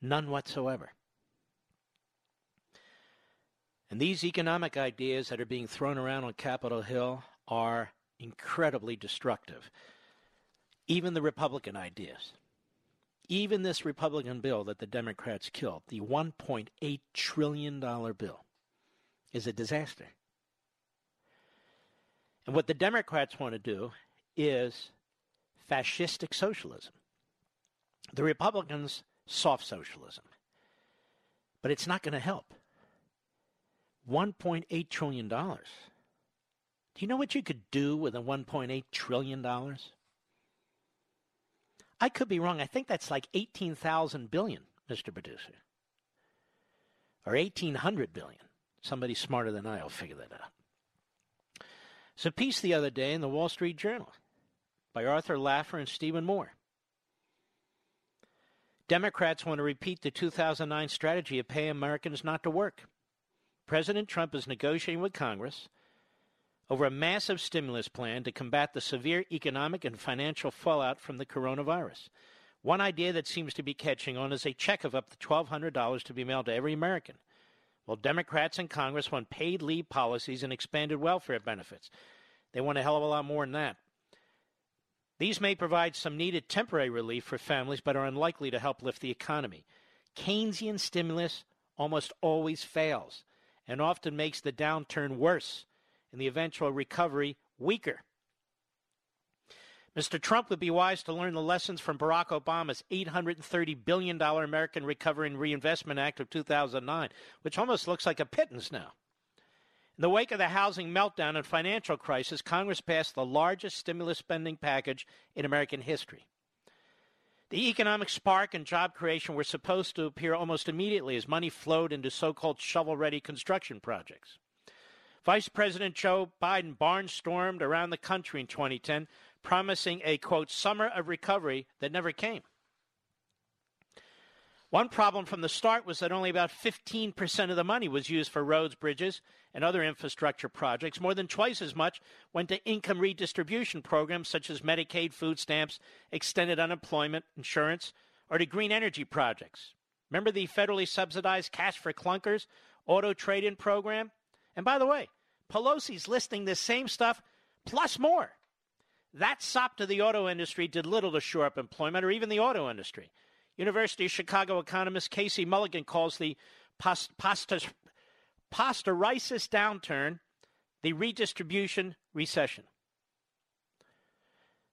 None whatsoever. And these economic ideas that are being thrown around on Capitol Hill are incredibly destructive. Even the Republican ideas. Even this Republican bill that the Democrats killed, the $1.8 trillion bill, is a disaster. And what the Democrats want to do is fascistic socialism. The Republicans, soft socialism. But it's not going to help. $1.8 trillion. Do you know what you could do with a $1.8 trillion? I could be wrong. I think that's like 18,000 billion, Mr. Producer. Or 1,800 billion. Somebody smarter than I will figure that out. It's a piece the other day in the Wall Street Journal by Arthur Laffer and Stephen Moore. Democrats want to repeat the 2009 strategy of paying Americans not to work. President Trump is negotiating with Congress over a massive stimulus plan to combat the severe economic and financial fallout from the coronavirus. One idea that seems to be catching on is a check of up to $1,200 to be mailed to every American. Well, Democrats in Congress want paid leave policies and expanded welfare benefits. They want a hell of a lot more than that. These may provide some needed temporary relief for families, but are unlikely to help lift the economy. Keynesian stimulus almost always fails and often makes the downturn worse and the eventual recovery weaker. Mr. Trump would be wise to learn the lessons from Barack Obama's $830 billion American Recovery and Reinvestment Act of 2009, which almost looks like a pittance now. In the wake of the housing meltdown and financial crisis, Congress passed the largest stimulus spending package in American history. The economic spark and job creation were supposed to appear almost immediately as money flowed into so called shovel ready construction projects. Vice President Joe Biden barnstormed around the country in 2010, promising a quote, summer of recovery that never came. One problem from the start was that only about 15% of the money was used for roads, bridges, and other infrastructure projects. More than twice as much went to income redistribution programs such as Medicaid, food stamps, extended unemployment insurance, or to green energy projects. Remember the federally subsidized Cash for Clunkers auto trade in program? And by the way, Pelosi's listing this same stuff plus more. That sop to the auto industry did little to shore up employment or even the auto industry. University of Chicago economist Casey Mulligan calls the post- post- posterisis downturn the redistribution recession.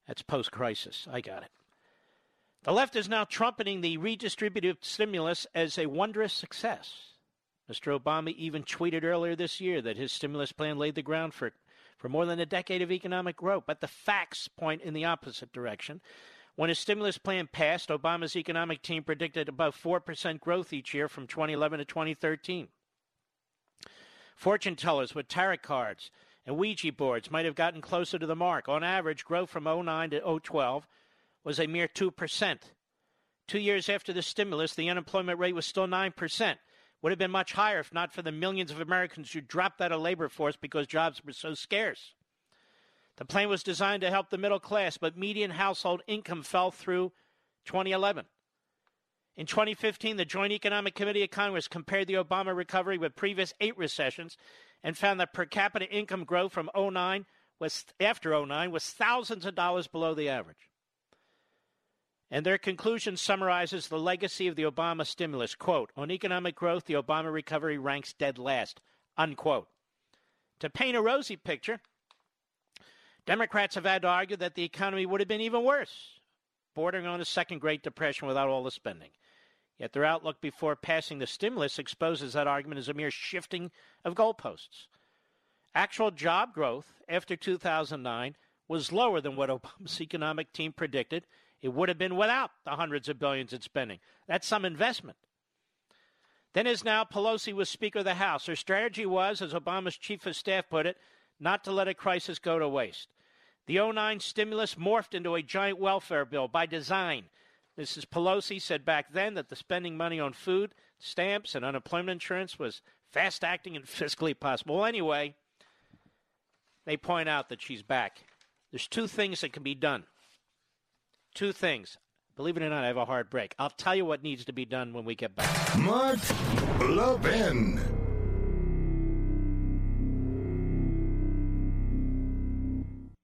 That's post crisis. I got it. The left is now trumpeting the redistributive stimulus as a wondrous success. Mr. Obama even tweeted earlier this year that his stimulus plan laid the ground for, for more than a decade of economic growth. But the facts point in the opposite direction. When his stimulus plan passed, Obama's economic team predicted above 4% growth each year from 2011 to 2013. Fortune tellers with tarot cards and Ouija boards might have gotten closer to the mark. On average, growth from 09 to 012 was a mere 2%. Two years after the stimulus, the unemployment rate was still 9%. Would have been much higher if not for the millions of Americans who dropped out of the labor force because jobs were so scarce. The plan was designed to help the middle class, but median household income fell through 2011. In 2015, the Joint Economic Committee of Congress compared the Obama recovery with previous eight recessions and found that per capita income growth from 09 was after 09 was thousands of dollars below the average. And their conclusion summarizes the legacy of the Obama stimulus. Quote, on economic growth, the Obama recovery ranks dead last. Unquote. To paint a rosy picture, Democrats have had to argue that the economy would have been even worse, bordering on a second Great Depression without all the spending. Yet their outlook before passing the stimulus exposes that argument as a mere shifting of goalposts. Actual job growth after 2009 was lower than what Obama's economic team predicted it would have been without the hundreds of billions in spending. That's some investment. Then, as now, Pelosi was Speaker of the House. Her strategy was, as Obama's chief of staff put it, not to let a crisis go to waste. The 09 stimulus morphed into a giant welfare bill by design. Mrs. Pelosi said back then that the spending money on food, stamps, and unemployment insurance was fast acting and fiscally possible. Anyway, they point out that she's back. There's two things that can be done. Two things. Believe it or not, I have a hard break. I'll tell you what needs to be done when we get back. Mark Levin.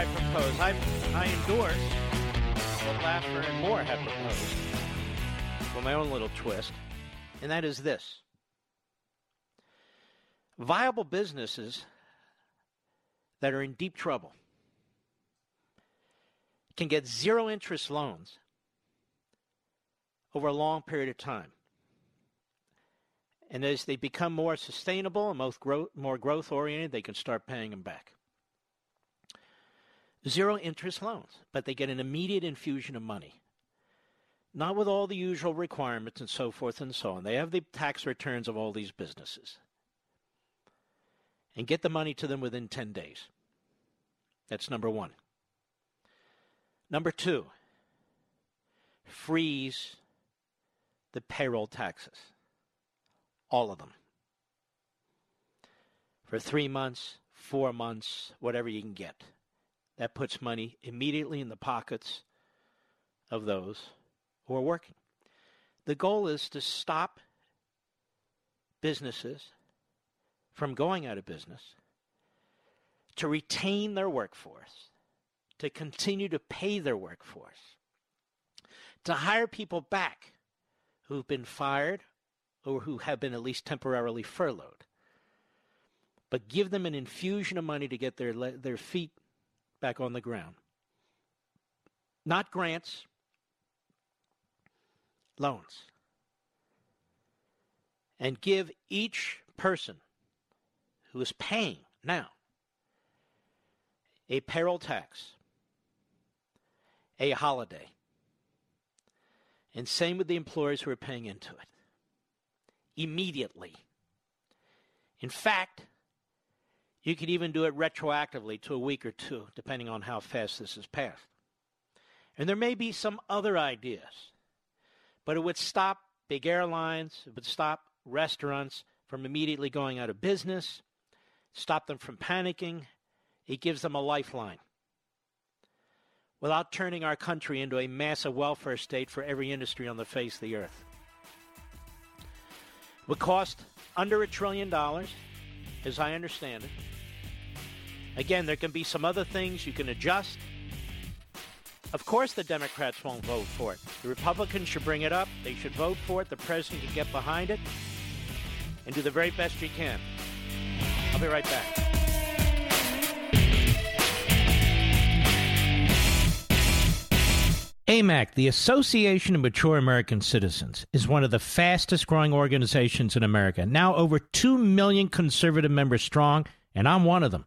I propose? I I endorse what Laffer and Moore have proposed for my own little twist, and that is this. Viable businesses that are in deep trouble can get zero interest loans over a long period of time. And as they become more sustainable and more growth oriented, they can start paying them back. Zero interest loans, but they get an immediate infusion of money. Not with all the usual requirements and so forth and so on. They have the tax returns of all these businesses. And get the money to them within 10 days. That's number one. Number two, freeze the payroll taxes. All of them. For three months, four months, whatever you can get. That puts money immediately in the pockets of those who are working. The goal is to stop businesses from going out of business, to retain their workforce, to continue to pay their workforce, to hire people back who've been fired or who have been at least temporarily furloughed, but give them an infusion of money to get their, their feet back on the ground. Not grants, loans. And give each person who is paying now a payroll tax, a holiday. And same with the employers who are paying into it. Immediately. In fact, you could even do it retroactively to a week or two, depending on how fast this is passed. And there may be some other ideas, but it would stop big airlines, it would stop restaurants from immediately going out of business, stop them from panicking. It gives them a lifeline without turning our country into a massive welfare state for every industry on the face of the earth. It would cost under a trillion dollars, as I understand it. Again, there can be some other things you can adjust. Of course, the Democrats won't vote for it. The Republicans should bring it up. They should vote for it. The president can get behind it and do the very best you can. I'll be right back. AMAC, the Association of Mature American Citizens, is one of the fastest growing organizations in America. Now over 2 million conservative members strong, and I'm one of them.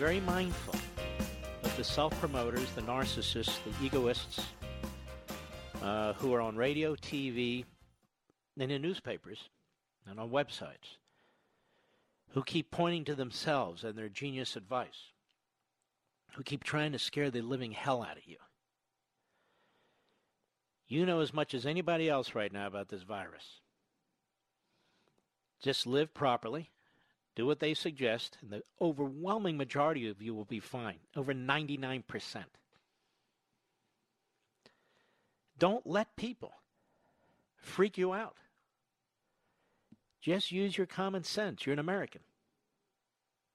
very mindful of the self promoters, the narcissists, the egoists uh, who are on radio, TV, and in newspapers and on websites who keep pointing to themselves and their genius advice, who keep trying to scare the living hell out of you. You know as much as anybody else right now about this virus. Just live properly do what they suggest, and the overwhelming majority of you will be fine. Over 99%. Don't let people freak you out. Just use your common sense. You're an American.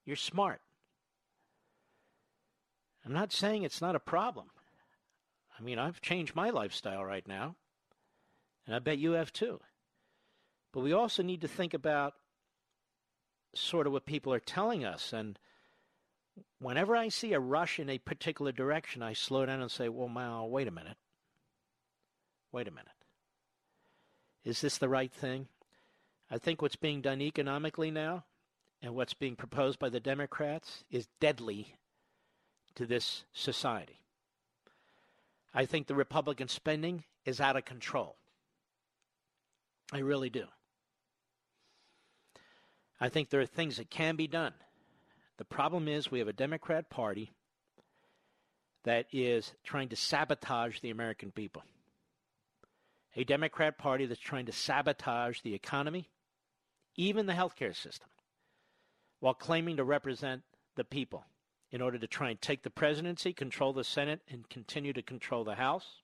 You're smart. I'm not saying it's not a problem. I mean, I've changed my lifestyle right now, and I bet you have too. But we also need to think about sort of what people are telling us. And whenever I see a rush in a particular direction, I slow down and say, well, now, wait a minute. Wait a minute. Is this the right thing? I think what's being done economically now and what's being proposed by the Democrats is deadly to this society. I think the Republican spending is out of control. I really do. I think there are things that can be done. The problem is we have a Democrat Party that is trying to sabotage the American people. A Democrat Party that's trying to sabotage the economy, even the healthcare system, while claiming to represent the people in order to try and take the presidency, control the Senate, and continue to control the House.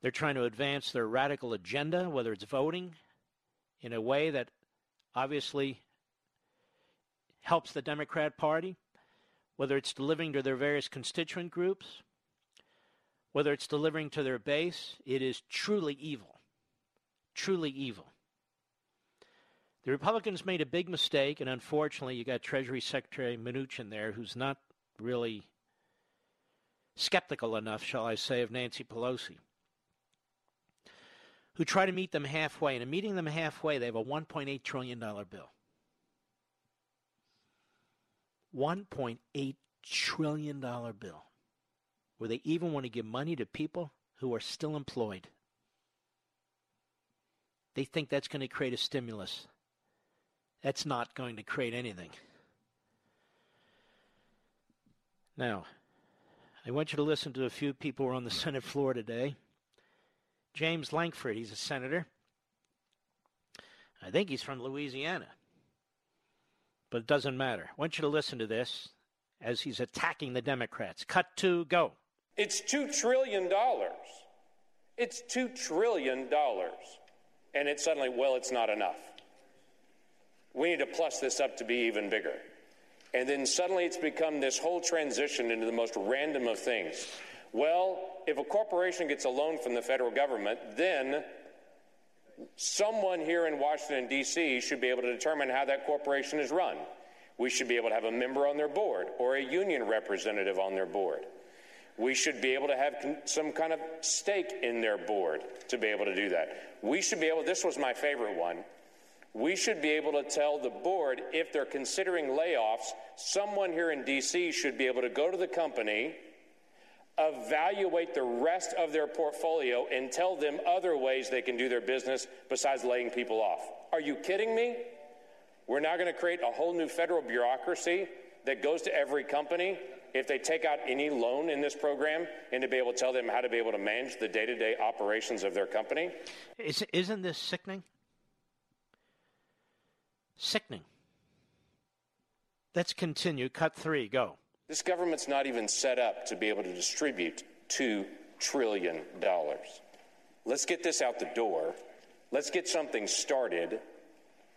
They're trying to advance their radical agenda, whether it's voting, in a way that obviously helps the Democrat Party, whether it's delivering to their various constituent groups, whether it's delivering to their base, it is truly evil. Truly evil. The Republicans made a big mistake, and unfortunately, you got Treasury Secretary Mnuchin there, who's not really skeptical enough, shall I say, of Nancy Pelosi who try to meet them halfway. And in meeting them halfway, they have a $1.8 trillion bill. $1.8 trillion bill where they even want to give money to people who are still employed. They think that's going to create a stimulus. That's not going to create anything. Now, I want you to listen to a few people who are on the Senate floor today. James Lankford. He's a senator. I think he's from Louisiana. But it doesn't matter. I want you to listen to this as he's attacking the Democrats. Cut to go. It's $2 trillion. It's $2 trillion. And it's suddenly, well, it's not enough. We need to plus this up to be even bigger. And then suddenly it's become this whole transition into the most random of things. Well, if a corporation gets a loan from the federal government, then someone here in Washington, D.C. should be able to determine how that corporation is run. We should be able to have a member on their board or a union representative on their board. We should be able to have some kind of stake in their board to be able to do that. We should be able, this was my favorite one. We should be able to tell the board if they're considering layoffs, someone here in DC should be able to go to the company, evaluate the rest of their portfolio, and tell them other ways they can do their business besides laying people off. Are you kidding me? We're now going to create a whole new federal bureaucracy that goes to every company if they take out any loan in this program and to be able to tell them how to be able to manage the day to day operations of their company. Is, isn't this sickening? Sickening. Let's continue. Cut three, go. This government's not even set up to be able to distribute $2 trillion. Let's get this out the door. Let's get something started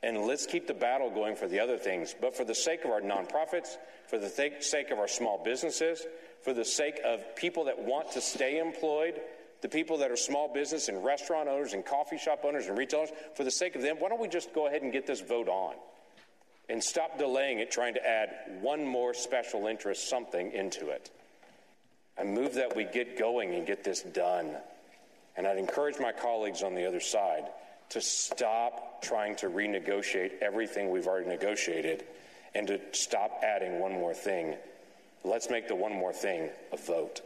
and let's keep the battle going for the other things. But for the sake of our nonprofits, for the th- sake of our small businesses, for the sake of people that want to stay employed, the people that are small business and restaurant owners and coffee shop owners and retailers, for the sake of them, why don't we just go ahead and get this vote on and stop delaying it, trying to add one more special interest something into it? I move that we get going and get this done. And I'd encourage my colleagues on the other side to stop trying to renegotiate everything we've already negotiated and to stop adding one more thing. Let's make the one more thing a vote.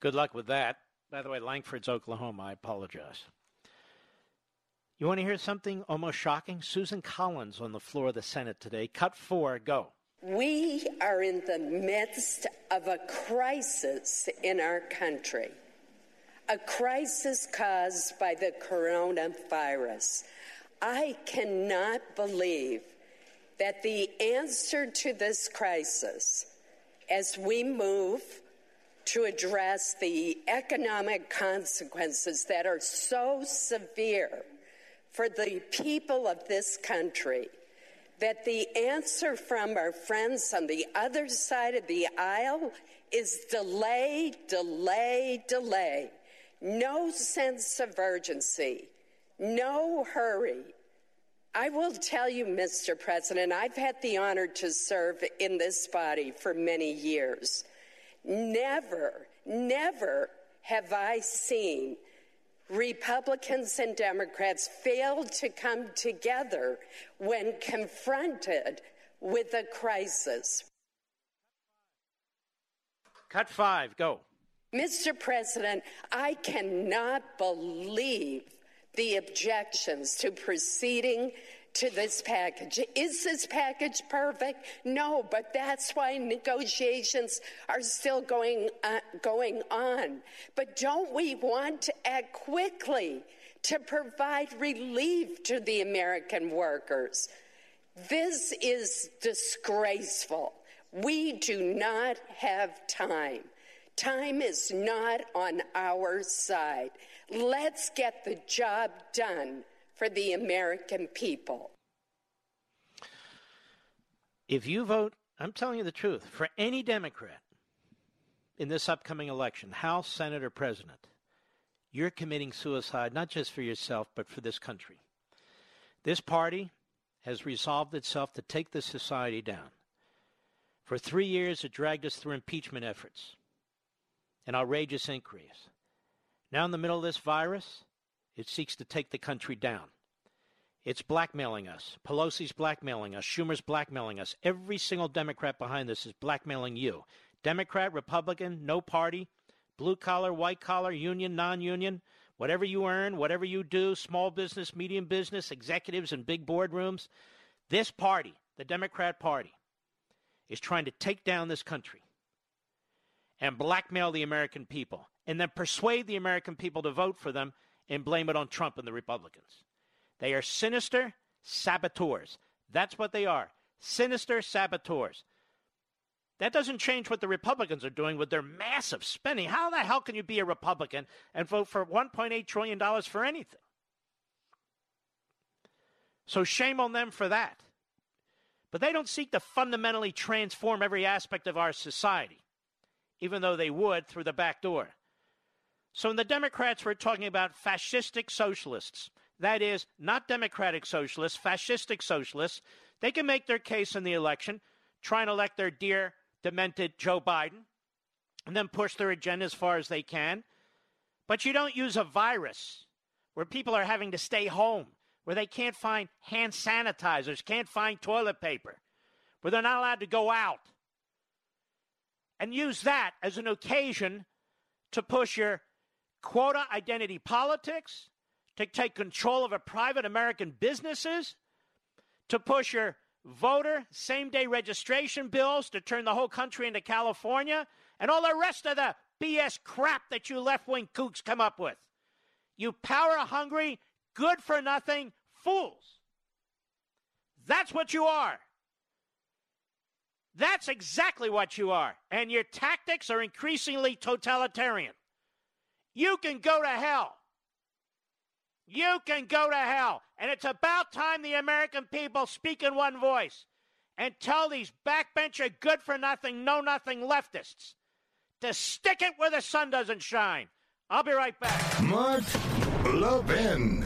Good luck with that. By the way, Lankford's Oklahoma. I apologize. You want to hear something almost shocking? Susan Collins on the floor of the Senate today. Cut four, go. We are in the midst of a crisis in our country a crisis caused by the coronavirus. I cannot believe that the answer to this crisis, as we move to address the economic consequences that are so severe for the people of this country, that the answer from our friends on the other side of the aisle is delay, delay, delay no sense of urgency, no hurry. I will tell you, Mr. President, I've had the honor to serve in this body for many years. Never, never have I seen Republicans and Democrats fail to come together when confronted with a crisis. Cut five, go. Mr. President, I cannot believe the objections to proceeding to this package. Is this package perfect? No, but that's why negotiations are still going uh, going on. But don't we want to act quickly to provide relief to the American workers? This is disgraceful. We do not have time. Time is not on our side. Let's get the job done for the American people. If you vote, I'm telling you the truth, for any Democrat in this upcoming election, House, Senate, or President, you're committing suicide not just for yourself, but for this country. This party has resolved itself to take this society down. For three years, it dragged us through impeachment efforts an outrageous increase. Now, in the middle of this virus, it seeks to take the country down. It's blackmailing us. Pelosi's blackmailing us. Schumer's blackmailing us. Every single Democrat behind this is blackmailing you. Democrat, Republican, no party, blue collar, white collar, union, non union, whatever you earn, whatever you do, small business, medium business, executives in big boardrooms, this party, the Democrat Party, is trying to take down this country and blackmail the American people and then persuade the American people to vote for them and blame it on Trump and the Republicans. They are sinister saboteurs. That's what they are sinister saboteurs. That doesn't change what the Republicans are doing with their massive spending. How the hell can you be a Republican and vote for $1.8 trillion for anything? So shame on them for that. But they don't seek to fundamentally transform every aspect of our society even though they would through the back door. So, in the Democrats, we're talking about fascistic socialists. That is, not democratic socialists, fascistic socialists. They can make their case in the election, try and elect their dear, demented Joe Biden and then push their agenda as far as they can. But you don't use a virus where people are having to stay home, where they can't find hand sanitizers, can't find toilet paper, where they're not allowed to go out, and use that as an occasion to push your quota identity politics, to take control of a private American businesses, to push your voter same day registration bills to turn the whole country into California, and all the rest of the BS crap that you left wing kooks come up with. You power hungry, good for nothing fools. That's what you are. That's exactly what you are. And your tactics are increasingly totalitarian. You can go to hell. You can go to hell. And it's about time the American people speak in one voice and tell these backbencher, good for nothing, know nothing leftists to stick it where the sun doesn't shine. I'll be right back. Mark Levin.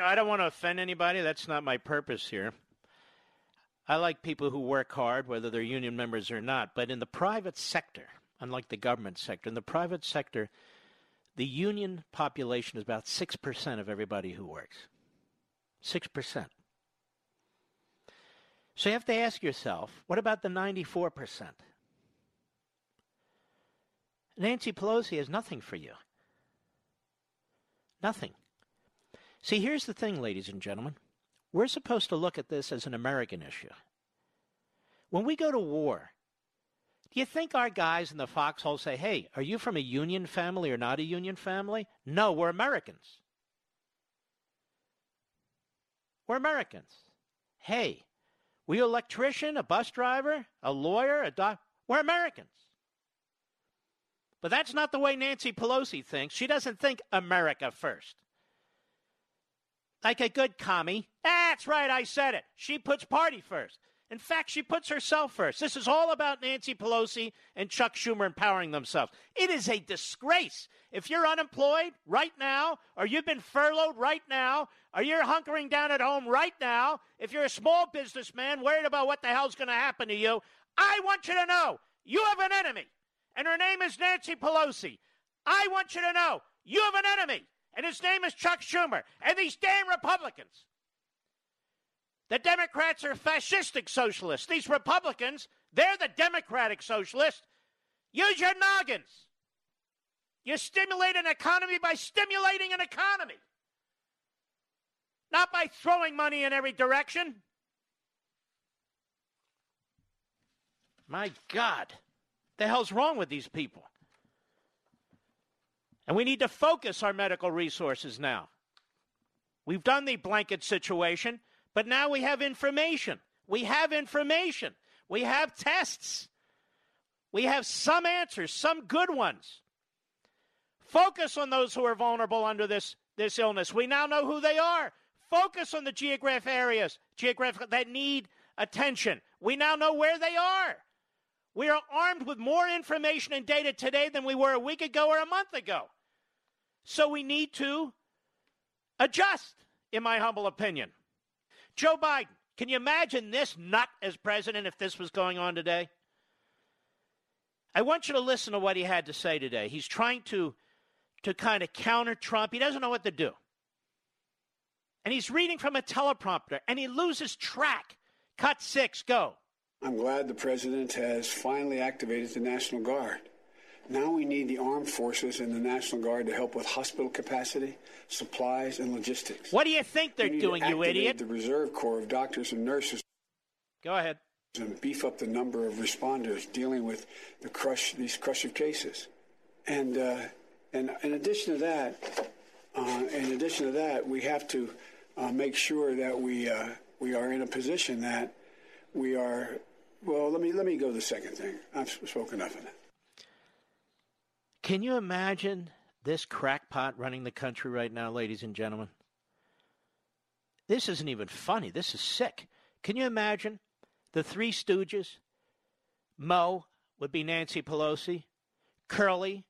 Know, I don't want to offend anybody. That's not my purpose here. I like people who work hard, whether they're union members or not. But in the private sector, unlike the government sector, in the private sector, the union population is about 6% of everybody who works. 6%. So you have to ask yourself what about the 94%? Nancy Pelosi has nothing for you. Nothing. See, here's the thing, ladies and gentlemen. We're supposed to look at this as an American issue. When we go to war, do you think our guys in the foxhole say, hey, are you from a union family or not a union family? No, we're Americans. We're Americans. Hey, were you an electrician, a bus driver, a lawyer, a doc? We're Americans. But that's not the way Nancy Pelosi thinks. She doesn't think America first like a good commie. That's right, I said it. She puts party first. In fact, she puts herself first. This is all about Nancy Pelosi and Chuck Schumer empowering themselves. It is a disgrace. If you're unemployed right now, or you've been furloughed right now, or you're hunkering down at home right now, if you're a small businessman worried about what the hell's going to happen to you, I want you to know you have an enemy, and her name is Nancy Pelosi. I want you to know you have an enemy, and his name is Chuck Schumer, and these damn Republicans. The Democrats are fascistic socialists. These Republicans, they're the Democratic socialists. Use your noggins. You stimulate an economy by stimulating an economy, not by throwing money in every direction. My God, the hell's wrong with these people? And we need to focus our medical resources now. We've done the blanket situation, but now we have information. We have information. We have tests. We have some answers, some good ones. Focus on those who are vulnerable under this, this illness. We now know who they are. Focus on the geographic areas geographic that need attention. We now know where they are. We are armed with more information and data today than we were a week ago or a month ago. So we need to adjust, in my humble opinion. Joe Biden, can you imagine this nut as president if this was going on today? I want you to listen to what he had to say today. He's trying to to kind of counter Trump. He doesn't know what to do. And he's reading from a teleprompter and he loses track. Cut 6, go. I'm glad the president has finally activated the National Guard. Now we need the armed forces and the National Guard to help with hospital capacity, supplies, and logistics. What do you think they're doing, you idiot? The Reserve Corps of doctors and nurses. Go ahead. And beef up the number of responders dealing with the crush these crusher cases. And uh, and in addition to that, uh, in addition to that, we have to uh, make sure that we uh, we are in a position that we are. Well, let me let me go to the second thing. I've spoken enough of that. Can you imagine this crackpot running the country right now, ladies and gentlemen? This isn't even funny. This is sick. Can you imagine the three stooges? Moe would be Nancy Pelosi. Curly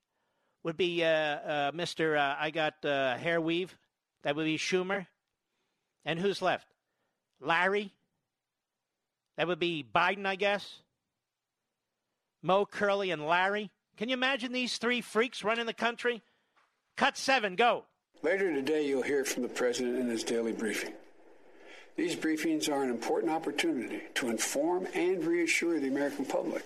would be uh, uh, Mr. Uh, I got uh, hair weave. That would be Schumer. And who's left? Larry. That would be Biden, I guess. Moe, Curly, and Larry. Can you imagine these three freaks running the country? Cut seven, go. Later today, you'll hear from the president in his daily briefing. These briefings are an important opportunity to inform and reassure the American public.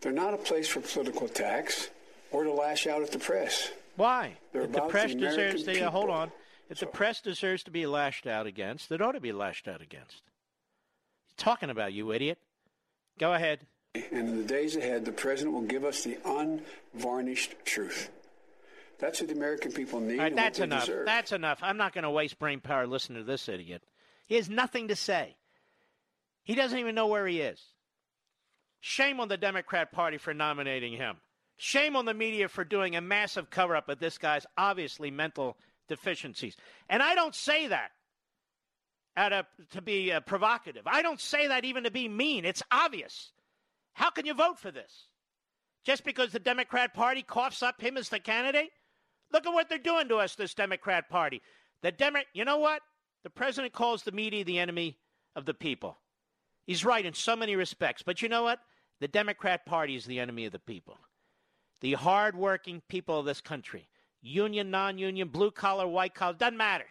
They're not a place for political attacks or to lash out at the press. Why? They're if the press the deserves to uh, hold on. If the press deserves to be lashed out against, it ought to be lashed out against. talking about you idiot. Go ahead. And in the days ahead, the president will give us the unvarnished truth. That's what the American people need. Right, and that's enough. deserve. That's enough. I'm not going to waste brain power listening to this idiot. He has nothing to say. He doesn't even know where he is. Shame on the Democrat Party for nominating him. Shame on the media for doing a massive cover up of this guy's obviously mental deficiencies. And I don't say that out of, to be uh, provocative. I don't say that even to be mean. It's obvious. How can you vote for this? Just because the Democrat Party coughs up him as the candidate? Look at what they're doing to us, this Democrat Party. The Demo- you know what? The president calls the media the enemy of the people. He's right in so many respects. But you know what? The Democrat Party is the enemy of the people. The hardworking people of this country, union, non union, blue collar, white collar, doesn't matter.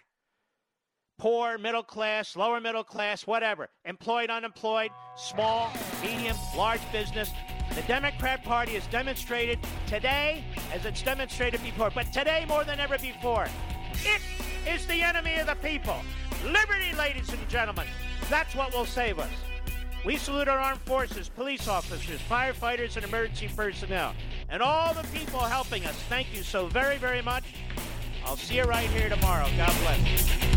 Poor, middle class, lower middle class, whatever. Employed, unemployed, small, medium, large business. The Democrat Party has demonstrated today, as it's demonstrated before, but today more than ever before, it is the enemy of the people. Liberty, ladies and gentlemen. That's what will save us. We salute our armed forces, police officers, firefighters, and emergency personnel, and all the people helping us. Thank you so very, very much. I'll see you right here tomorrow. God bless.